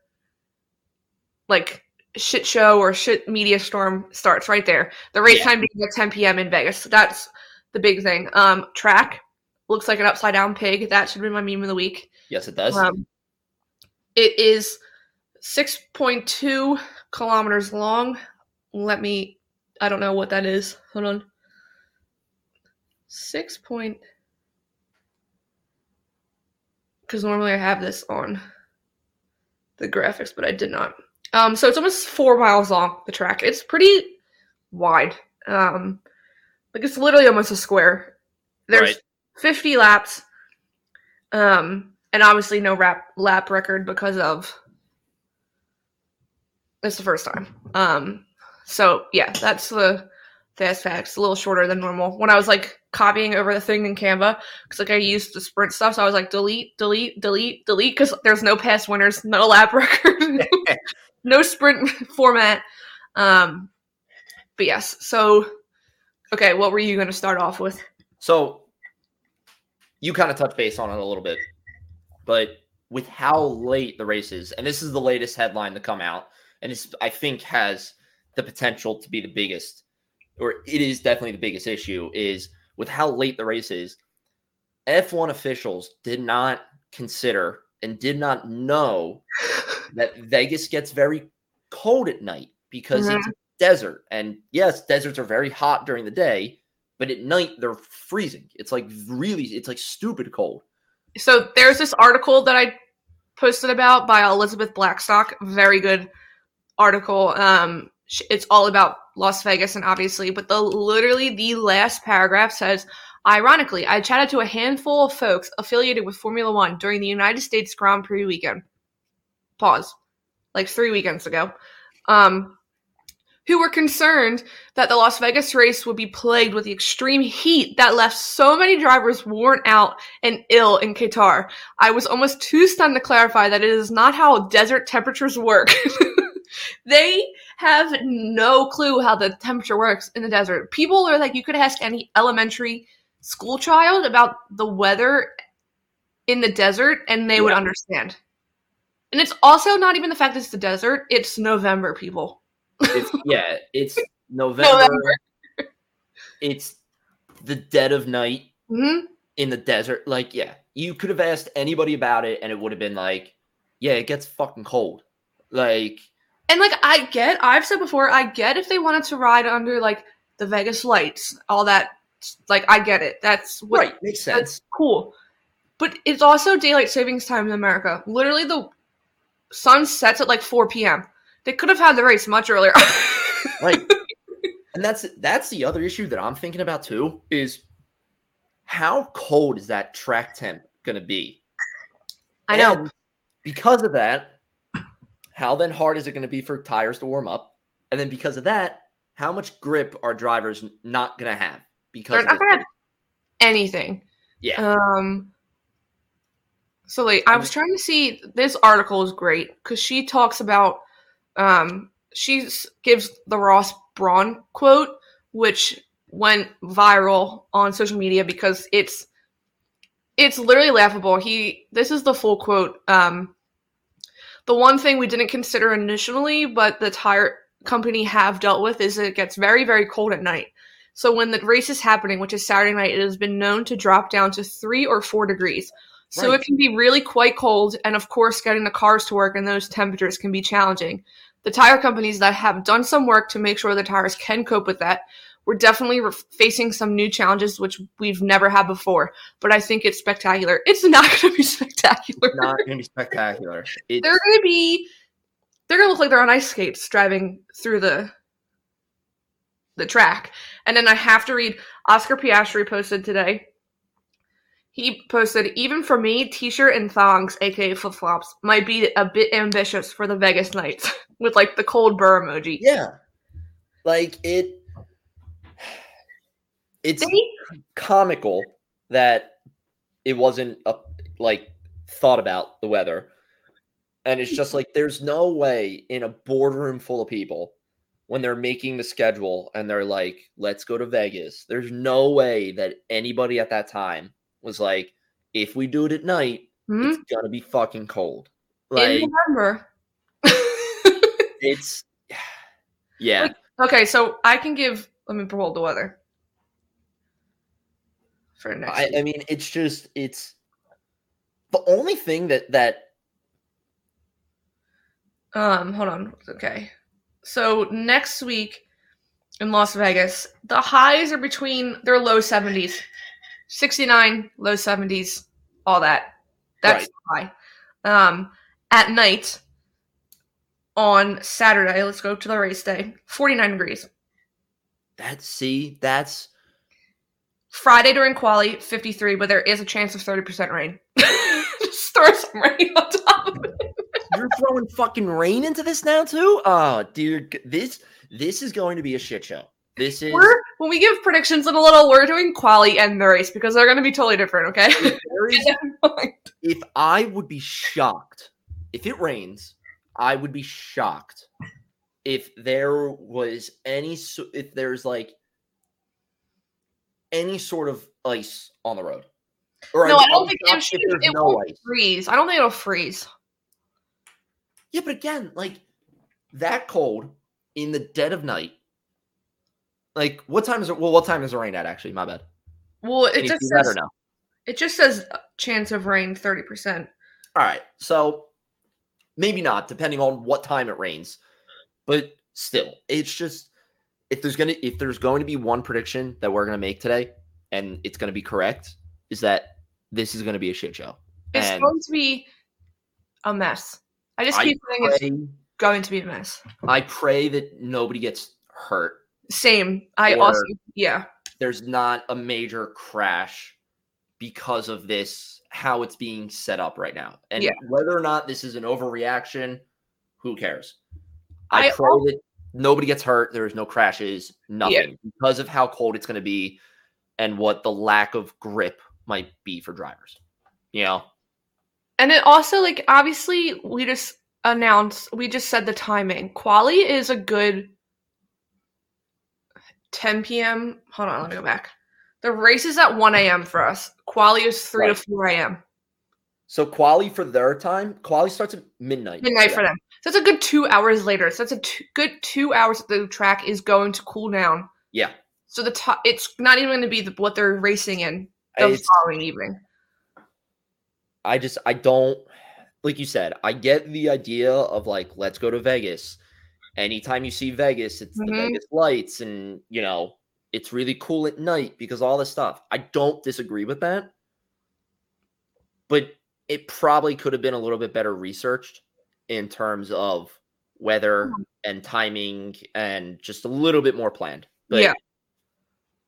like shit show or shit media storm starts right there. The race Yeah. time being at 10 p.m. in Vegas. That's the big thing. Um, track looks like an upside down pig. That should be my meme of the week. Yes, it does. Um, it is 6.2 kilometers long. Let me, I don't know what that is. Hold on. 6 point, because normally I have this on the graphics, but I did not. Um, so it's almost four miles long, the track. It's pretty wide. Um, like it's literally almost a square. There's Right. 50 laps. Um, and obviously no rap lap record because of it's the first time. Um, so yeah, that's the fast facts. A little shorter than normal. When I was like copying over the thing in Canva, because like I used the sprint stuff, so I was like delete, delete, delete, delete, because there's no past winners, no lap record, no sprint format. Um, but yes, so okay, what were you going to start off with? So you kind of touched base on it a little bit, but with how late the race is, and this is the latest headline to come out, and this I think has the potential to be the biggest, or it is definitely the biggest issue, is with how late the race is. F1 officials did not consider and did not know that Vegas gets very cold at night because it's a desert. And yes, deserts are very hot during the day, but at night they're freezing. It's like really, it's like stupid cold. so there's this article that I posted about by Elizabeth Blackstock. Very good article. Um, it's all about Las Vegas and obviously, but the literally the last paragraph says, ironically, I chatted to a handful of folks affiliated with Formula One during the United States Grand Prix weekend. Pause. Like three weekends ago. Um, who were concerned that the Las Vegas race would be plagued with the extreme heat that left so many drivers worn out and ill in Qatar. I was almost too stunned to clarify that it is not how desert temperatures work. they have no clue how the temperature works in the desert. People are like, you could ask any elementary school child about the weather in the desert and they would understand. And it's also not even the fact that it's the desert, it's November, people. It's yeah, it's November. November. It's the dead of night hmm in the desert. Like, yeah, you could have asked anybody about it, and it would have been like, yeah, it gets fucking cold. Like, And like I get, I've said before, I get if they wanted to ride under like the Vegas lights, all that. Like I get it. That's what, right, makes sense. That's cool. But it's also daylight savings time in America. Literally, the sun sets at like 4 p.m. They could have had the race much earlier. Right. and that's that's the other issue that I'm thinking about too is how cold is that track temp going to be? I know. And because of that, how then hard is it going to be for tires to warm up? And then because of that, how much grip are drivers not going to have? Because They're not have anything. yeah, Um. So like, I was trying to see. This article is great because she talks about. Um, she gives the Ross Brawn quote, which went viral on social media because it's it's literally laughable. He this is the full quote. Um, the one thing we didn't consider initially, but the tire company have dealt with is it gets very very cold at night. So when the race is happening, which is Saturday night, it has been known to drop down to three or four degrees. So Right. it can be really quite cold, and of course, getting the cars to work in those temperatures can be challenging. The tire companies that have done some work to make sure the tires can cope with that we're definitely re- facing some new challenges which we've never had before. But I think it's spectacular. It's not going to be spectacular. Not going to be spectacular. They're going to be. They're going to look like they're on ice skates driving through the the track. And then I have to read Oscar Piastri posted today. He posted, even for me, t-shirt and thongs, aka flip-flops, might be a bit ambitious for the Vegas nights with like the cold burr emoji. yeah, like it. It's They- comical that it wasn't a, like thought about the weather, and it's just like there's no way in a boardroom full of people when they're making the schedule and they're like, "Let's go to Vegas." There's no way that anybody at that time was like, "If we do it at night, Hmm? it's gonna be fucking cold." In Like November. it's yeah. Like, okay, so I can give. Let me pull the weather for next. I. I mean, it's just it's the only thing that that Um, hold on. Okay. So next week in Las Vegas, the highs are between they're low 70s. 69, low 70s, all that. That's high. Um, at night on Saturday, let's go to the race day. 49 degrees. that see that's Friday during quali, 53, but there is a chance of 30% rain. Just throw some rain on top of it. you're throwing fucking rain into this now too. Oh, dude, this this is going to be a shit show. This is We're when we give predictions in a little, we're doing quali and the race because they're gonna be totally different, okay? is if I would be shocked if it rains, I would be shocked if there was any if there's like any sort of ice on the road. Or no, I'd- I don't think it, shocked should, if there's it no won't freeze. I don't think it'll freeze. Yeah, but again, like that cold in the dead of night. Like what time is it? Well, what time is it rain at? Actually, my bad. Well, it just says no? it just says uh, chance of rain thirty percent. All right, so maybe not, depending on what time it rains. But still, it's just if there's gonna if there's going to be one prediction that we're gonna make today, and it's gonna be correct, is that this is gonna be a shit show. It's And going to be a mess. I just I keep saying it's going to be a mess. I pray that nobody gets hurt. Same. I also yeah. There's not a major crash because of this, how it's being set up right now. And Yeah. whether or not this is an overreaction, who cares? I, I pray al- that nobody gets hurt. There's no crashes, nothing because of how cold it's going to be and what the lack of grip might be for drivers. You know, And it also like obviously we just announced we just said the timing. Quali is a good 10 p.m. Hold on, let me go back. The race is at 1 a.m. for us. Quali is 3 Right. to 4 a.m. so quali for their time, quali starts at midnight. Midnight for Yeah. them. So that's a good two hours later. So that's a two, good two hours that the track is going to cool down. Yeah, So the to- it's not even going to be the, what they're racing in the It's- following evening. I just I don't like you said, I get the idea of like let's go to Vegas. Anytime you see Vegas, it's the Mhm. Vegas lights and you know, it's really cool at night because all this stuff. I don't disagree with that. But it probably could have been a little bit better researched in terms of weather and timing and just a little bit more planned. But Yeah.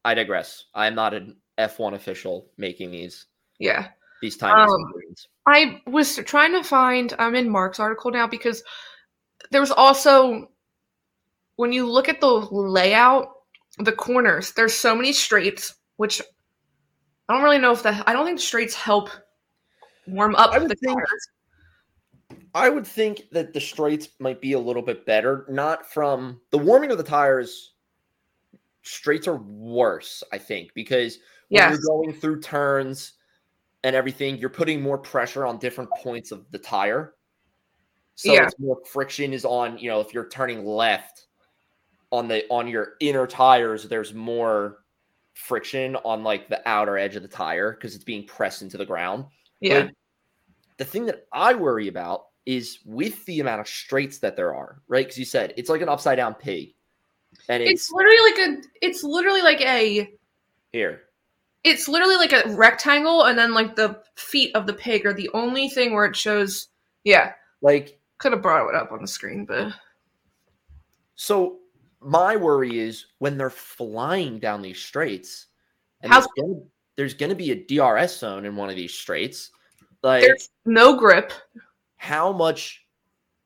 I digress. I'm not an F1 official making these Yeah. these timings Um. I was trying to find I'm in Mark's article now because there was also when you look at the layout, the corners, there's so many straights, which I don't really know if the I don't think straights help warm up I would the think- tires. I would think that the straights might be a little bit better, not from the warming of the tires. Straights are worse, I think, because when Yes. you're going through turns and everything, you're putting more pressure on different points of the tire. So Yeah. it's more friction is on, you know, if you're turning left on the on your inner tires, there's more friction on like the outer edge of the tire because it's being pressed into the ground. Yeah. But the thing that I worry about is with the amount of straights that there are, right? Because you said it's like an upside down pig. and It's it's, literally like a. It's literally like a. here. It's literally like a rectangle, and then like the feet of the pig are the only thing where it shows. Yeah, Like could have brought it up on the screen, but So my worry is when they're flying down these straights, and How's- there's there's gonna be a DRS zone in one of these straights. Like there's no grip. how much,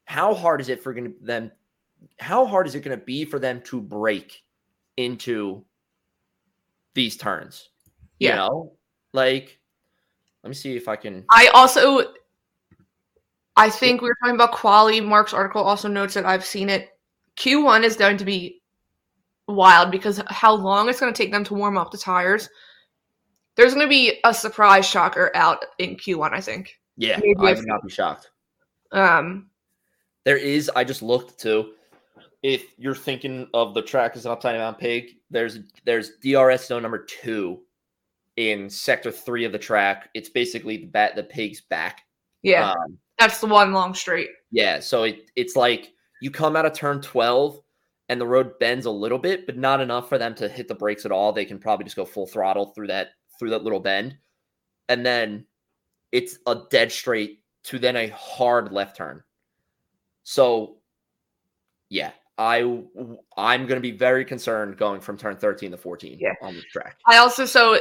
how hard is it for gonna them? How hard is it gonna be for them to break into these turns? You Yeah. know, like let me see if I can. I also, I think we were talking about quality. Mark's article also notes that I've seen it. Q1 is going to be wild because how long it's going to take them to warm up the tires. There's going to be a surprise shocker out in Q1, I think. Yeah, maybe I would not be shocked. Um, There is. I just looked too. If you're thinking of the track as an upside down pig, there's there's DRS zone number two in sector three of the track. It's basically the bat the pig's back. yeah, Um, that's the one long straight. yeah. So it it's like you come out of turn twelve and the road bends a little bit, but not enough for them to hit the brakes at all. They can probably just go full throttle through that through that little bend, and then it's a dead straight to then a hard left turn. So, yeah, I I'm going to be very concerned going from turn 13 to 14 Yeah. on this track. I also so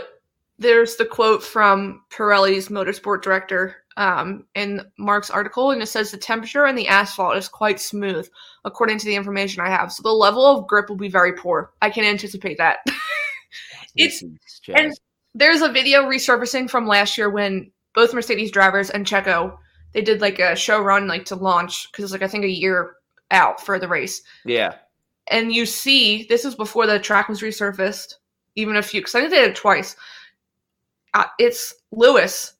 there's the quote from Pirelli's motorsport director um, in Mark's article, and it says the temperature and the asphalt is quite smooth, according to the information I have. So the level of grip will be very poor. I can anticipate that. It's- and- just- There's a video resurfacing from last year when both Mercedes drivers and Checo they did like a show run like to launch because it's like I think a year out for the race. Yeah, and you see this is before the track was resurfaced even a few because i think they did it twice. Uh, it's lewis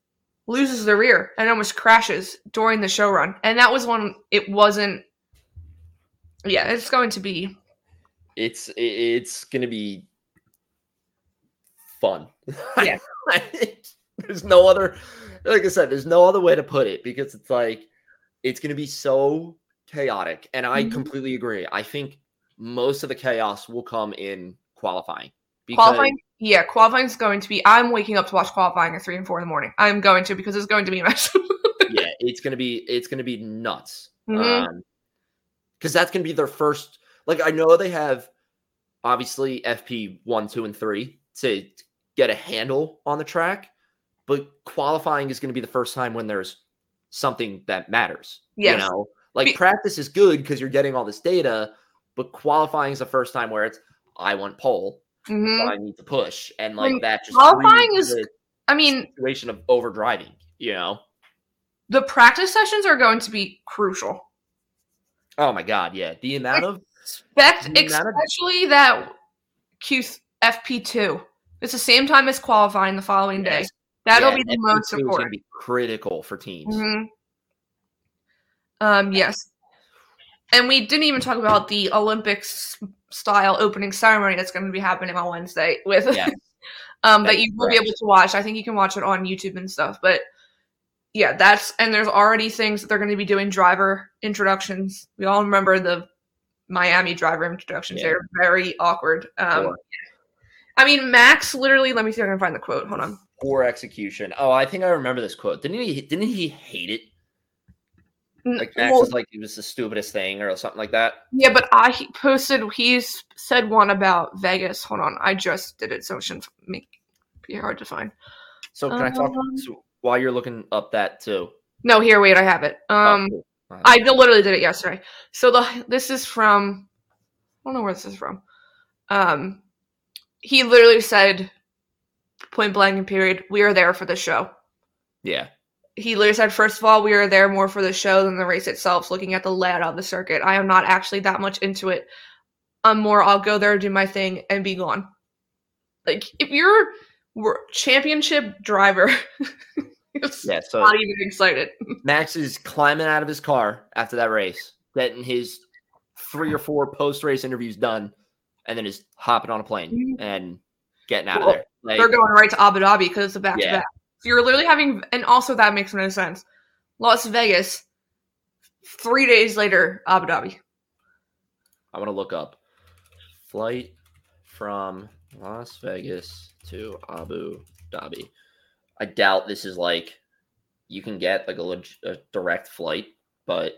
loses the rear and almost crashes during the show run. And that was when it wasn't yeah it's going to be it's it's going to be fun. Yeah. there's no other like I said, there's no other way to put it because it's like it's going to be so chaotic and I Mhm. completely agree. I think most of the chaos will come in qualifying. Because qualifying yeah qualifying is going to be i'm waking up to watch qualifying at three and four in the morning i'm going to because it's going to be a mess yeah, it's going to be it's going to be nuts. Mhm. Um cuz that's going to be their first like I know they have obviously FP 1, 2 and 3 to get a handle on the track, but qualifying is going to be the first time when there's something that matters. Yes. You know, like Be- practice is good because you're getting all this data, but qualifying is the first time where it's I want pole, Mhm. so I need to push, and like that just qualifying is- i mean situation of over driving. You know, the practice sessions are going to be crucial oh my god, yeah, the amount of Expect, of- especially that Q FP two. It's the same time as qualifying the following day. Yes. That'll yeah, be the FP2 most important. be critical for teams. Mhm. Um. Yes. And we didn't even talk about the Olympics style opening ceremony that's going to be happening on Wednesday with Yeah. um that That's you will be able to watch. I think you can watch it on YouTube and stuff. But yeah, that's and there's already things that they're going to be doing driver introductions. We all remember the Miami driver introductions. Yeah. They're very awkward. Um, Sure. I mean, Max literally. Let me see if I can find the quote. Hold on. Poor execution. Oh, I think I remember this quote. Didn't he? Didn't he hate it? Like Max well, was like it was the stupidest thing or something like that. yeah, but I posted. He's said one about Vegas. Hold on, I just did it, so it shouldn't make be hard to find. So can I talk Um, so while you're looking up that too? No, here, wait, I have it. Oh, Um, cool. Uh, I literally did it yesterday. So the this is from I don't know where this is from. Um he literally said point blank and period, we are there for the show. yeah, He literally said, first of all, we are there more for the show than the race itself, looking at the layout of the circuit. I am not actually that much into it. I'm more I'll go there, do my thing, and be gone. Like if you're championship driver, yeah. So not even excited. Max is climbing out of his car after that race, getting his three or four post race interviews done, and then just hopping on a plane mm-hmm. and getting out Well, of there. Like, They're going right to Abu Dhabi because it's a back to back. So you're literally having, and also that makes no sense. Las Vegas, three days later, Abu Dhabi. I want to look up flight from Las Vegas to Abu Dhabi. I doubt this is like you can get like a, leg- a direct flight, but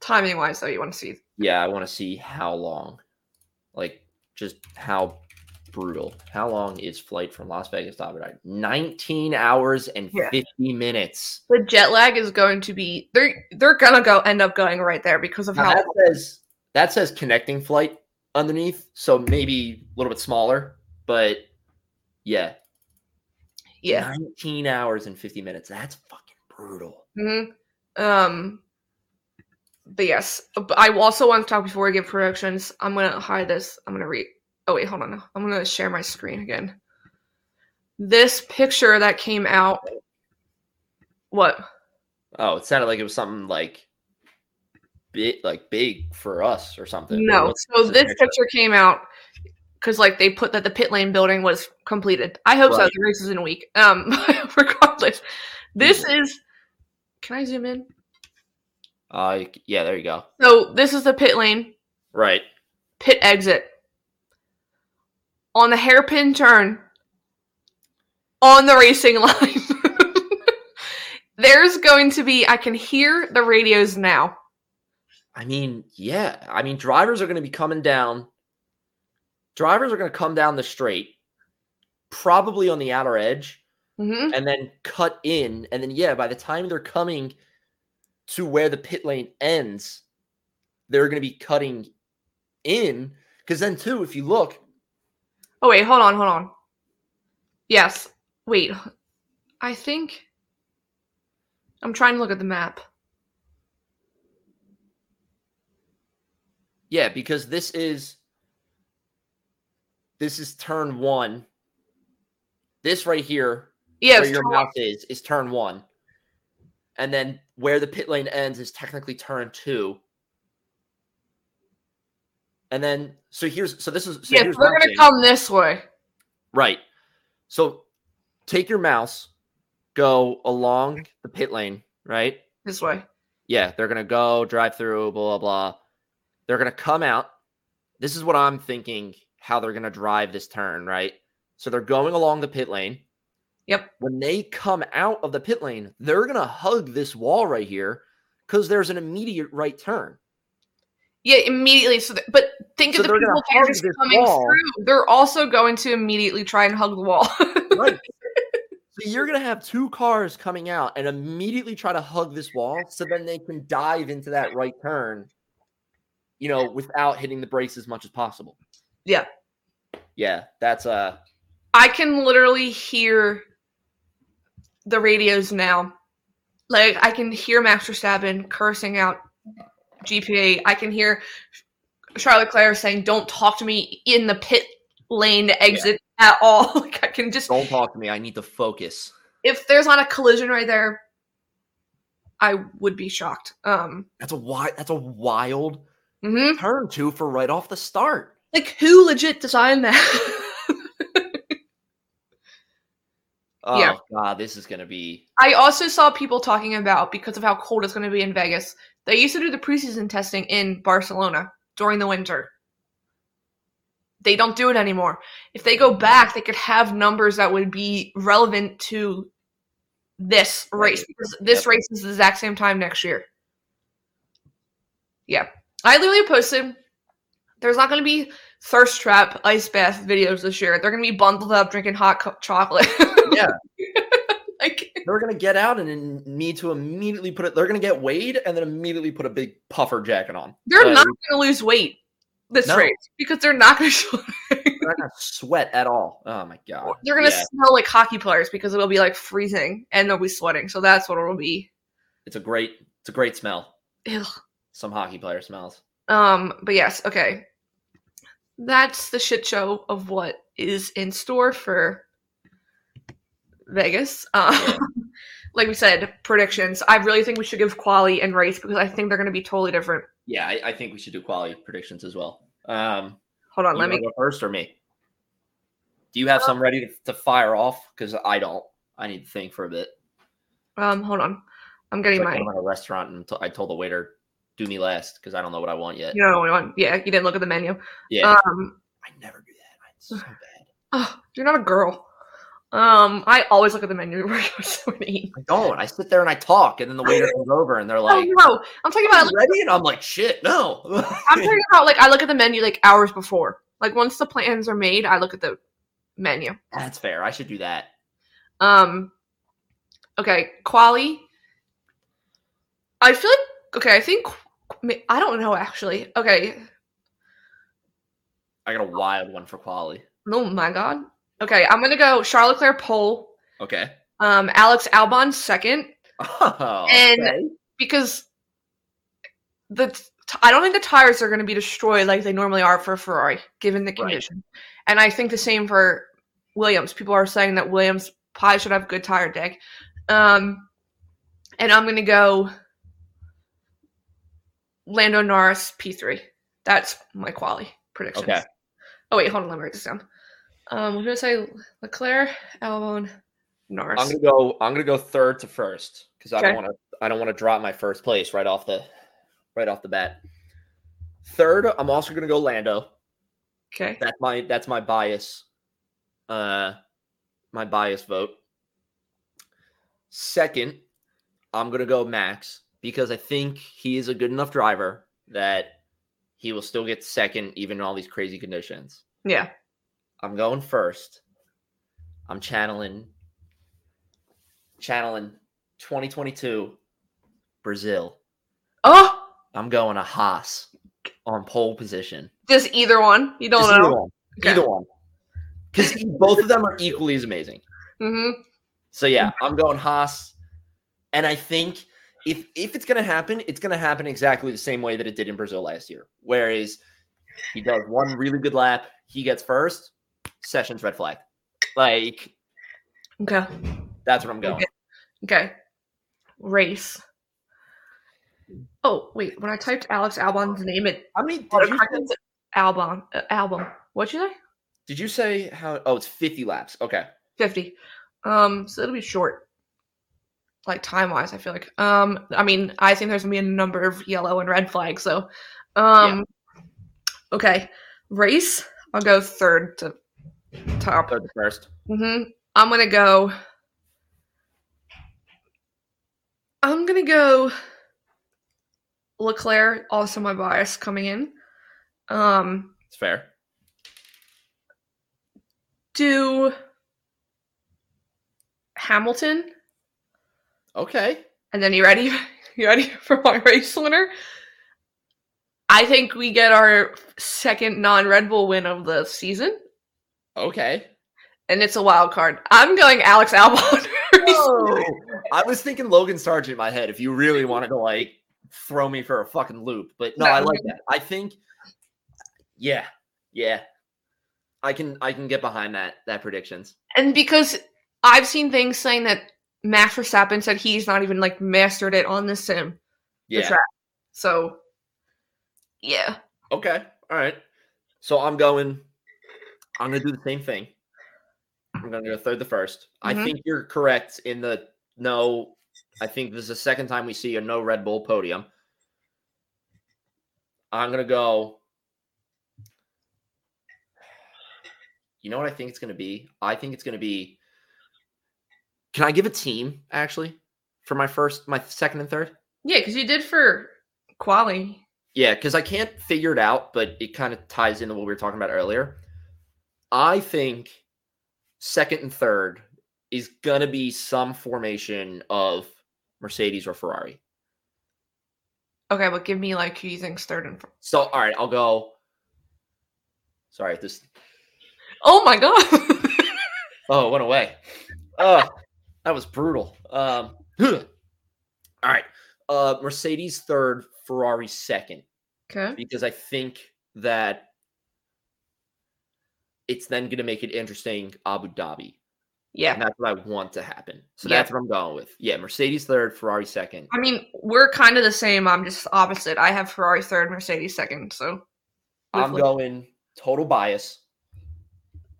Timing wise, though, you want to see. yeah, I want to see how long, like just how brutal. How long is flight from Las Vegas to Abu Dhabi? 19 hours and Yeah. 50 minutes. The jet lag is going to be they're they're gonna go end up going right there because of Now, how that says that says connecting flight underneath, so maybe a little bit smaller, but yeah, yeah. 19 hours and 50 minutes. That's fucking brutal. hmm Um, but yes, but I also want to talk before I give predictions. I'm gonna hide this. I'm gonna read. Oh wait, hold on. I'm gonna share my screen again. This picture that came out. What? Oh, it sounded like it was something like big, like big for us or something. No. What's- So what's this picture came out because like they put that the pit lane building was completed. I hope so. Right. The race is in a week. Um, regardless, this is. Can I zoom in? Uh, yeah, there you go. So this is the pit lane. Right. pit exit on the hairpin turn on the racing line. There's going to be, I can hear the radios now. I mean, yeah. I mean, drivers are going to be coming down. Drivers are going to come down the straight, probably on the outer edge, hmm and then cut in. And then, yeah, by the time they're coming to where the pit lane ends, they're going to be cutting in. Because then, too, if you look, Oh, wait, hold on, hold on. Yes. Wait. I think. I'm trying to look at the map. yeah, because this is this is turn one. This right here yeah, where your mouth is is turn one, and then where the pit lane ends is technically turn two. And then, so here's so this is so yes, we're going to come this way. right. So take your mouse, go along the pit lane, right? This way. Yeah, they're gonna go drive through, blah blah blah. They're gonna come out. This is what I'm thinking. How they're gonna drive this turn, right? So they're going along the pit lane. Yep. When they come out of the pit lane, they're gonna hug this wall right here because there's an immediate right turn. Yeah, immediately. So, th- but think So of the people that are just coming wall. through. They're also going to immediately try and hug the wall. Right. so you're gonna have two cars coming out and immediately try to hug this wall, so then they can dive into that right turn. You know, without hitting the brakes as much as possible. Yeah. Yeah, that's uh I can literally hear the radios now. Like I can hear Max Verstappen cursing out GPA. I can hear Charles Leclerc saying, "Don't talk to me in the pit lane exit at all." like I can just Don't talk to me. I need to focus. if there's not a collision right there, I would be shocked. Um, That's a wild. That's a wild mhm. turn two for right off the start. like who legit designed that? Oh Yeah. god, this is gonna be. I also saw people talking about because of how cold it's going to be in Vegas. They used to do the preseason testing in Barcelona during the winter. They don't do it anymore. If they go back, they could have numbers that would be relevant to this race because this Yep. race is the exact same time next year. Yeah. I literally posted there's not going to be thirst trap ice bath videos this year. They're going to be bundled up drinking hot co- chocolate. Yeah. like They're gonna get out and need to immediately put it. They're gonna get weighed and then immediately put a big puffer jacket on. They're not going to lose weight this No. race because they're not going to show. They're not gonna sweat at all. Oh my god. they're going to Yeah, smell like hockey players because it'll be like freezing and they'll be sweating. So that's what it'll be. it's a great. It's a great smell. Ugh. Some hockey player smells. Um, but yes, okay. That's the shit show of what is in store for Vegas. Um, like we said, predictions. I really think we should give quali and race because I think they're going to be totally different. Yeah, I, I think we should do quality predictions as well. Um, Hold on, let me. go first or me? Do you have some ready to, to fire off? Because I don't. I need to think for a bit. Um, hold on. I'm getting like my. I'm at a restaurant and t- I told the waiter, "Do me last," because I don't know what I want yet. You don't know what I want? Yeah, you didn't look at the menu. Yeah, Um, I never do that. It's so bad. Oh, you're not a girl. Um, I always look at the menu before I go eat. I don't. I sit there and I talk, and then the waiter comes over and they're like, Oh like, no, I'm talking about. "You ready?" And I'm like, "Shit, no." I'm talking about like I look at the menu like hours before. Like once the plans are made, I look at the menu. That's fair. I should do that. Um, okay, quali. I feel like okay. I think I don't know actually. Okay, I got a wild one for quali. oh my god. Okay, I'm gonna go Charles Leclerc pole. Okay. Um, Alex Albon second Oh, And- okay. because the t- I don't think the tires are going to be destroyed like they normally are for Ferrari, given the condition. And I think the same for Williams. People are saying that Williams probably should have good tire deg. Um, and I'm going to go Lando Norris P3. That's my quali prediction. Okay. Oh wait, hold on. Let me write this down. Um, I'm going to say Leclerc, Albon, Norris. I'm gonna go. I'm gonna go third to first because I don't want to. I don't want to drop my first place right off the, right off the bat. Third, I'm also gonna go Lando. okay. That's my that's my bias. Uh, my bias vote. Second, I'm gonna go Max because I think he is a good enough driver that he will still get second even in all these crazy conditions. Yeah. I'm going first. I'm channeling channeling 2022 Brazil. Oh, I'm going a Haas on pole position. just either one. You don't Just know. Either one. Okay. Either one. Because both of them are equally as amazing. Mm-hmm. So yeah, I'm going Haas. And I think if if it's gonna happen, it's gonna happen exactly the same way that it did in Brazil last year. Whereas he does one really good lap, he gets first, sessions red flag. Like Okay. that's what I'm going. Okay. Race. Oh wait, when I typed Alex Albon's name, it How many did you, autocorrected album. Uh, album. What'd you say? did you say how oh it's 50 laps. Okay. Fifty. Um, so it'll be short. Like time wise, I feel like. Um, I mean, I think there's gonna be a number of yellow and red flags. So, um, okay, race. I'll go third to top. Third to first. hmm I'm gonna go. I'm gonna go. Leclerc, also my bias coming in. Um, It's fair. do Hamilton, Okay. and then you ready? You ready for my race winner? I think we get our second non-Red Bull win of the season, Okay. and it's a wild card. I'm going Alex Albon. Oh, I was thinking Logan Sargeant in my head if you really wanted to like throw me for a fucking loop. But no, No. I like that. I think yeah. Yeah. I can I can get behind that that predictions. And because I've seen things saying that Max Verstappen said he's not even like mastered it on the sim, the Yeah. track. So, yeah. Okay. All right. So I'm going. I'm gonna do the same thing. I'm gonna go third to 1st I Mhm. think you're correct in the no. I think this is the second time we see a no Red Bull podium. I'm gonna go. You know what I think it's gonna be? I think it's gonna be. Can I give a team actually for my first, my second and third? Yeah, because you did for Quali. Yeah, because I can't figure it out, but it kind of ties into what we were talking about earlier. I think second and third is gonna be some formation of Mercedes or Ferrari. Okay, but give me like who you think's third and fourth. So all right, I'll go. Sorry, this Oh my god. oh it went away. Oh, that was brutal. Um all right. Uh Mercedes third, Ferrari second. okay. because I think that it's then going to make it interesting Abu Dhabi. Yeah. And that's what I want to happen. So Yeah. that's what I'm going with. Yeah, Mercedes third, Ferrari second. I mean, we're kind of the same. I'm just opposite. I have Ferrari third, Mercedes second. So, I'm with- going total bias.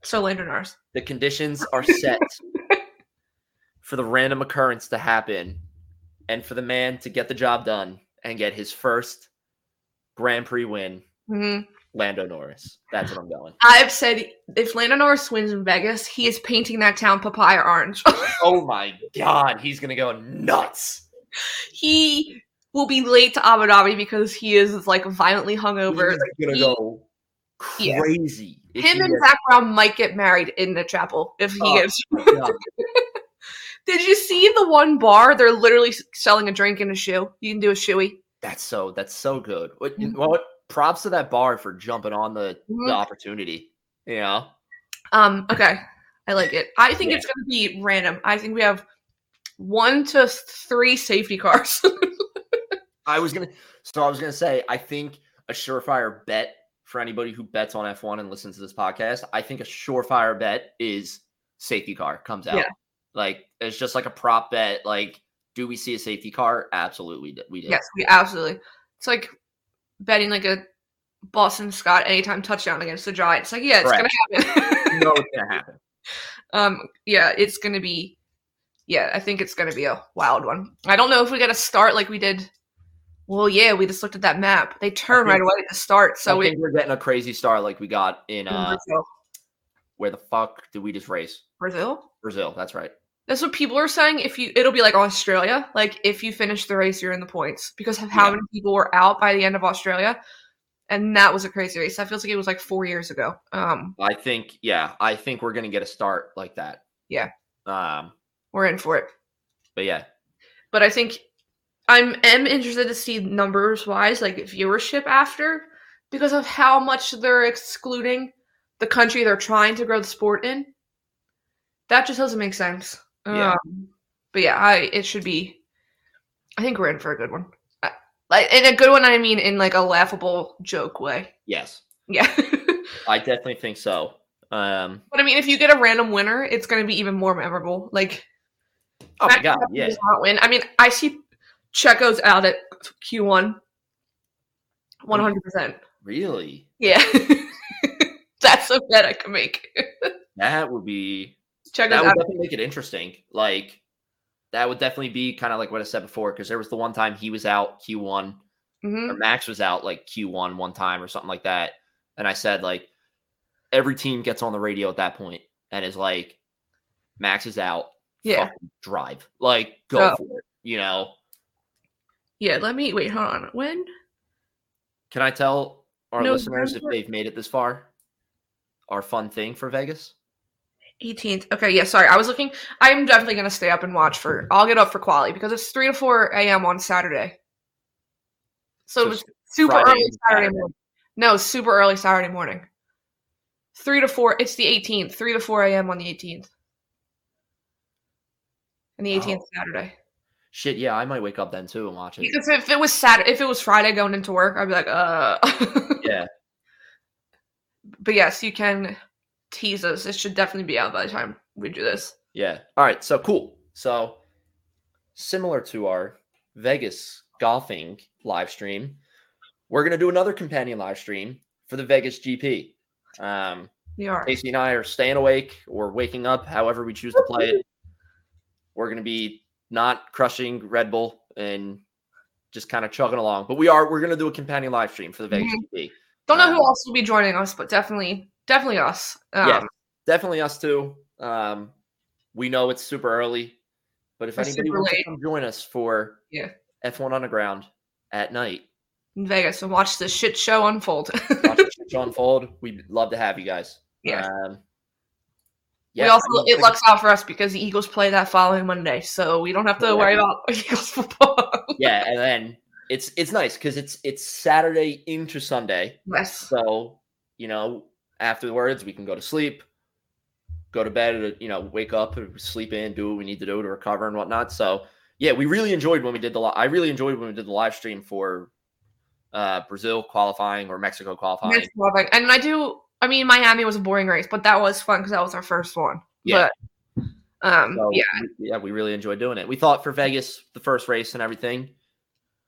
so Lando Norris. The conditions are set for the random occurrence to happen and for the man to get the job done and get his first Grand Prix win hmm Lando Norris. That's what I'm going. I've said if Lando Norris wins in Vegas, he is painting that town papaya orange. Oh my god, he's gonna go nuts. he will be late to Abu Dhabi because he is like violently hungover. He's gonna he- go crazy. If him and gets- Zak Brown might get married in the chapel if he Oh, gets. Did you see the one bar? They're literally selling a drink in a shoe. You can do a shoey. That's so that's so good. What, Mhm. what props to that bar for jumping on the, Mhm. the opportunity. You know? Um. Okay, I like it. I think Yeah. it's going to be random. I think we have one to three safety cars. I was gonna so I was gonna say I think a surefire bet for anybody who bets on F1 and listens to this podcast, I think a surefire bet is safety car comes out. Yeah. Like it's just like a prop bet. Like, do we see a safety car? Absolutely, we do. yes, we absolutely. It's like betting like a Boston Scott anytime touchdown against the Giants. Like, yeah, it's Correct. going to happen. You know it's gonna happen. Um, yeah, it's gonna be. Yeah, I think it's gonna be a wild one. I don't know if we got to start like we did. Well, yeah, we just looked at that map. They turn think- right away to start, so we. we're getting a crazy start like we got in uh Brazil. where the fuck did we just race? Brazil. Brazil. That's right. That's what people are saying. If you, it'll be like Australia. Like if you finish the race, you're in the points because of how Yeah. many people were out by the end of Australia, and that was a crazy race. That feels like it was like four years ago. Um, I think yeah, I think we're gonna get a start like that. Yeah. Um. we're in for it. But yeah, but I think I'm am interested to see numbers wise, like viewership after, because of how much they're excluding the country they're trying to grow the sport in. That just doesn't make sense. Yeah. Um, but yeah, I it should be. I think we're in for a good one. I- Like in a good one, I mean in like a laughable joke way. yes, Yeah. I definitely think so. Um. but I mean, if you get a random winner, it's going to be even more memorable. Like Oh my god, yeah. not win. I mean, I see Checo's out at Q one, one hundred percent. Really? Yeah, that's a bet I can make. That would be Checo's that would out. definitely make it interesting. Like that would definitely be kind of like what I said before, because there was the one time he was out Q one Mhm. or Max was out like Q one one time or something like that, and I said like every team gets on the radio at that point and is like, Max is out, Yeah, drive, like go Go. for it, you know. yeah. Let me wait. Hold on. When? Can I tell our No, listeners if they've made it this far? Our fun thing for Vegas. 18th. Okay, yeah, sorry. I was looking. I'm definitely going to stay up and watch for. I'll get up for quali because it's 3 to 4 a.m. on Saturday. So, So it was super Friday early Saturday Saturday. morning. No, super early Saturday morning. 3 to 4. It's the 18th. 3 to 4 a.m. on the 18th. And the 18th Oh. Saturday. Shit, yeah, I might wake up then too and watch it. Because if it was Saturday, if it was Friday going into work, I'd be like, uh. Yeah, but yes, you can tease us. It should definitely be out by the time we do this. yeah. All right, so cool. So similar to our Vegas golfing live stream, we're gonna do another companion live stream for the Vegas GP. Um, We are. Casey and I are staying awake or waking up, however we choose to play it. We're gonna be not crushing Red Bull and just kind of chugging along, but we are. We're gonna do a companion live stream for the Vegas GP. Don't know who Um, else will be joining us, but definitely, definitely us. Um, yeah, definitely us too. Um, we know it's super early, but if anybody wants late. to come join us for Yeah. F1 Underground at night, in Vegas and watch this shit show unfold. watch the shit show unfold. We'd love to have you guys. Yeah. Um, we I also mean, it lucks out for us because the Eagles play that following Monday, so we don't have to Yeah. worry about Eagles football. yeah, and then it's it's nice because it's it's Saturday into Sunday, yes. so you know afterwards we can go to sleep, go to bed, you know, wake up, sleep in, do what we need to do to recover and whatnot. So yeah, we really enjoyed when we did the. I really enjoyed when we did the live stream for uh Brazil qualifying or Mexico qualifying. Topic. And I do. I mean, Miami was a boring race, but that was fun because that was our first one. Yeah. But um, So, yeah, we- yeah, we really enjoyed doing it. We thought for Vegas, the first race and everything,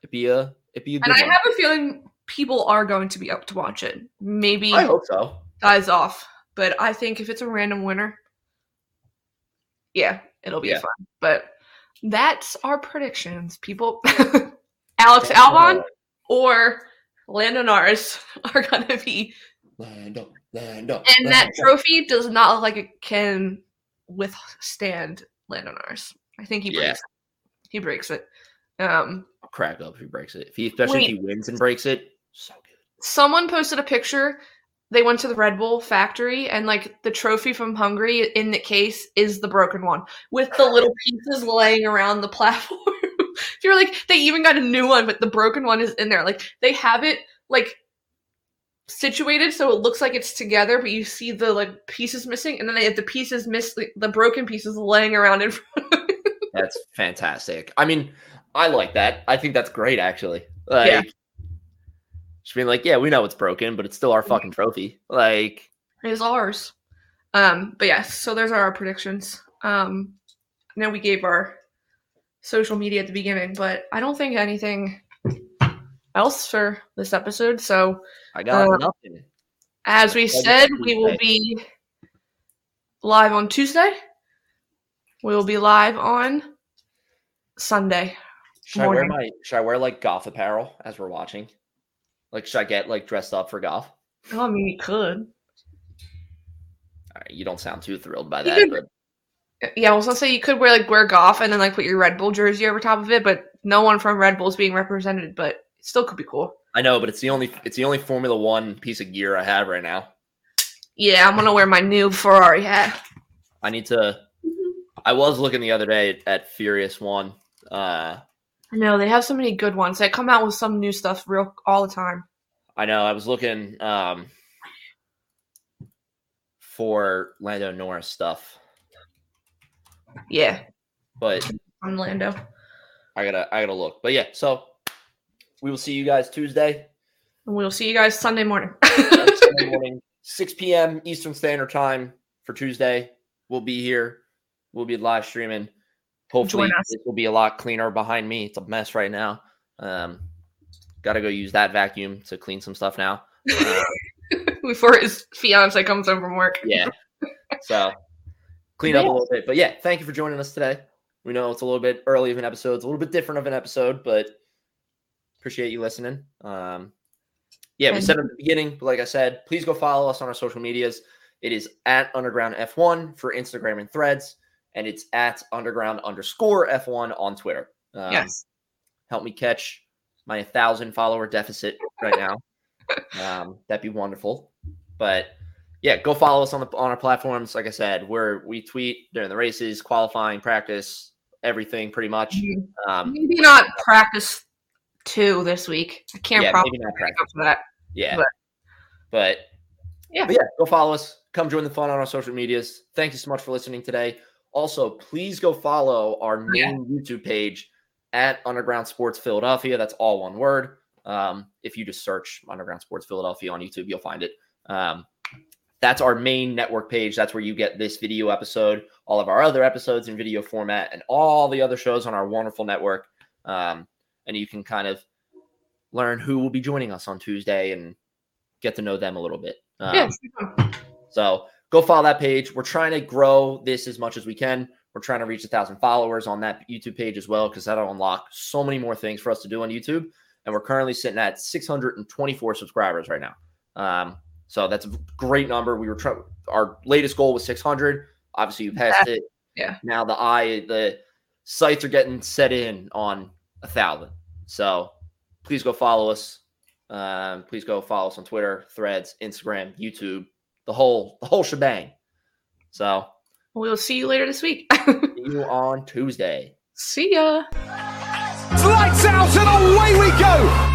it'd be a it'd be a and I one. have a feeling people are going to be up to watch it. Maybe I hope so. Dies off, but I think if it's a random winner, yeah, it'll be Yeah. fun. But that's our predictions, people. Alex Albon or Lando Norris are gonna be Lando, Lando. and that trophy does not look like it can withstand Lando Norris. I think he Yeah. breaks it. He breaks it. Um I'll crack up if he breaks it. If he, especially if he wins and breaks it, so good. someone posted a picture. They went to the Red Bull factory and like the trophy from Hungary in the case is the broken one with the little pieces laying around the platform. You're like they even got a new one, but the broken one is in there. Like they have it like situated so it looks like it's together, but you see the like pieces missing, and then they have the pieces miss the broken pieces laying around in front. Of That's fantastic. I mean, I like that. I think that's great, actually. Like, Yeah. Just being like, yeah, we know it's broken, but it's still our fucking trophy. Like, it is ours. Um, but yes, so there's our predictions. Um, I know we gave our social media at the beginning, but I don't think anything else for this episode. So I got Uh, nothing. as we said, we will be live on Tuesday. We will be live on Sunday. Should I wear my? Should I wear like goth apparel as we're watching? Like, should I get like dressed up for golf? Oh, I mean, you could. All right, you don't sound too thrilled by that, could- but Yeah, I was gonna say you could wear like wear golf and then like put your Red Bull jersey over top of it, but no one from Red Bull is being represented. But it still could be cool. I know, but it's the only it's the only Formula One piece of gear I have right now. Yeah, I'm gonna wear my new Ferrari hat. I need to. I was looking the other day at, at Furious One. Uh, I know they have so many good ones. They come out with some new stuff real all the time. I know. I was looking um, for Lando Norris stuff, Yeah, but on Lando. I gotta I gotta look. But yeah, so we will see you guys Tuesday, And we'll see you guys Sunday morning. Sunday morning, 6 p.m. Eastern Standard Time for Tuesday. We'll be here. We'll be live streaming. Hopefully, it will be a lot cleaner behind me. It's a mess right now. Um, Got to go use that vacuum to clean some stuff now. Uh, Before his fiance comes home from work. yeah. So clean up a little bit. But yeah, thank you for joining us today. We know it's a little bit early of an episode. It's a little bit different of an episode, but appreciate you listening. Um, yeah, we said at the beginning, but like I said, please go follow us on our social medias. It is at Underground F1 for Instagram and threads, and it's at Underground underscore F1 on Twitter. Um, yes. help me catch my 1,000 follower deficit right now. um, that'd be wonderful. But yeah, go follow us on the on our platforms. Like I said, where we tweet during the races, qualifying, practice, everything pretty much. Um, Maybe not practice two this week. I can't yeah, probably not practice. for that. Yeah, But- but Yeah. but yeah, go follow us. Come join the fun on our social medias. Thank you so much for listening today. Also, please go follow our Yeah. main YouTube page at Underground Sports Philadelphia. That's all one word. Um, if you just search Underground Sports Philadelphia on YouTube, you'll find it. Um, that's our main network page. That's where you get this video episode, all of our other episodes in video format, and all the other shows on our wonderful network. Um, and you can kind of learn who will be joining us on Tuesday and get to know them a little bit. Um, yeah. so go follow that page. We're trying to grow this as much as we can. We're trying to reach a thousand followers on that YouTube page as well, because that'll unlock so many more things for us to do on YouTube. And we're currently sitting at 624 subscribers right now. Um, so that's a great number. We were trying. Our latest goal was 600. Obviously, you passed it. Yeah. Now the eye, the sites are getting set in on a thousand. So please go follow us. Um, please go follow us on Twitter, Threads, Instagram, YouTube, the whole the whole shebang. So We'll see you later this week. see you on Tuesday. see ya. Lights out and away we go.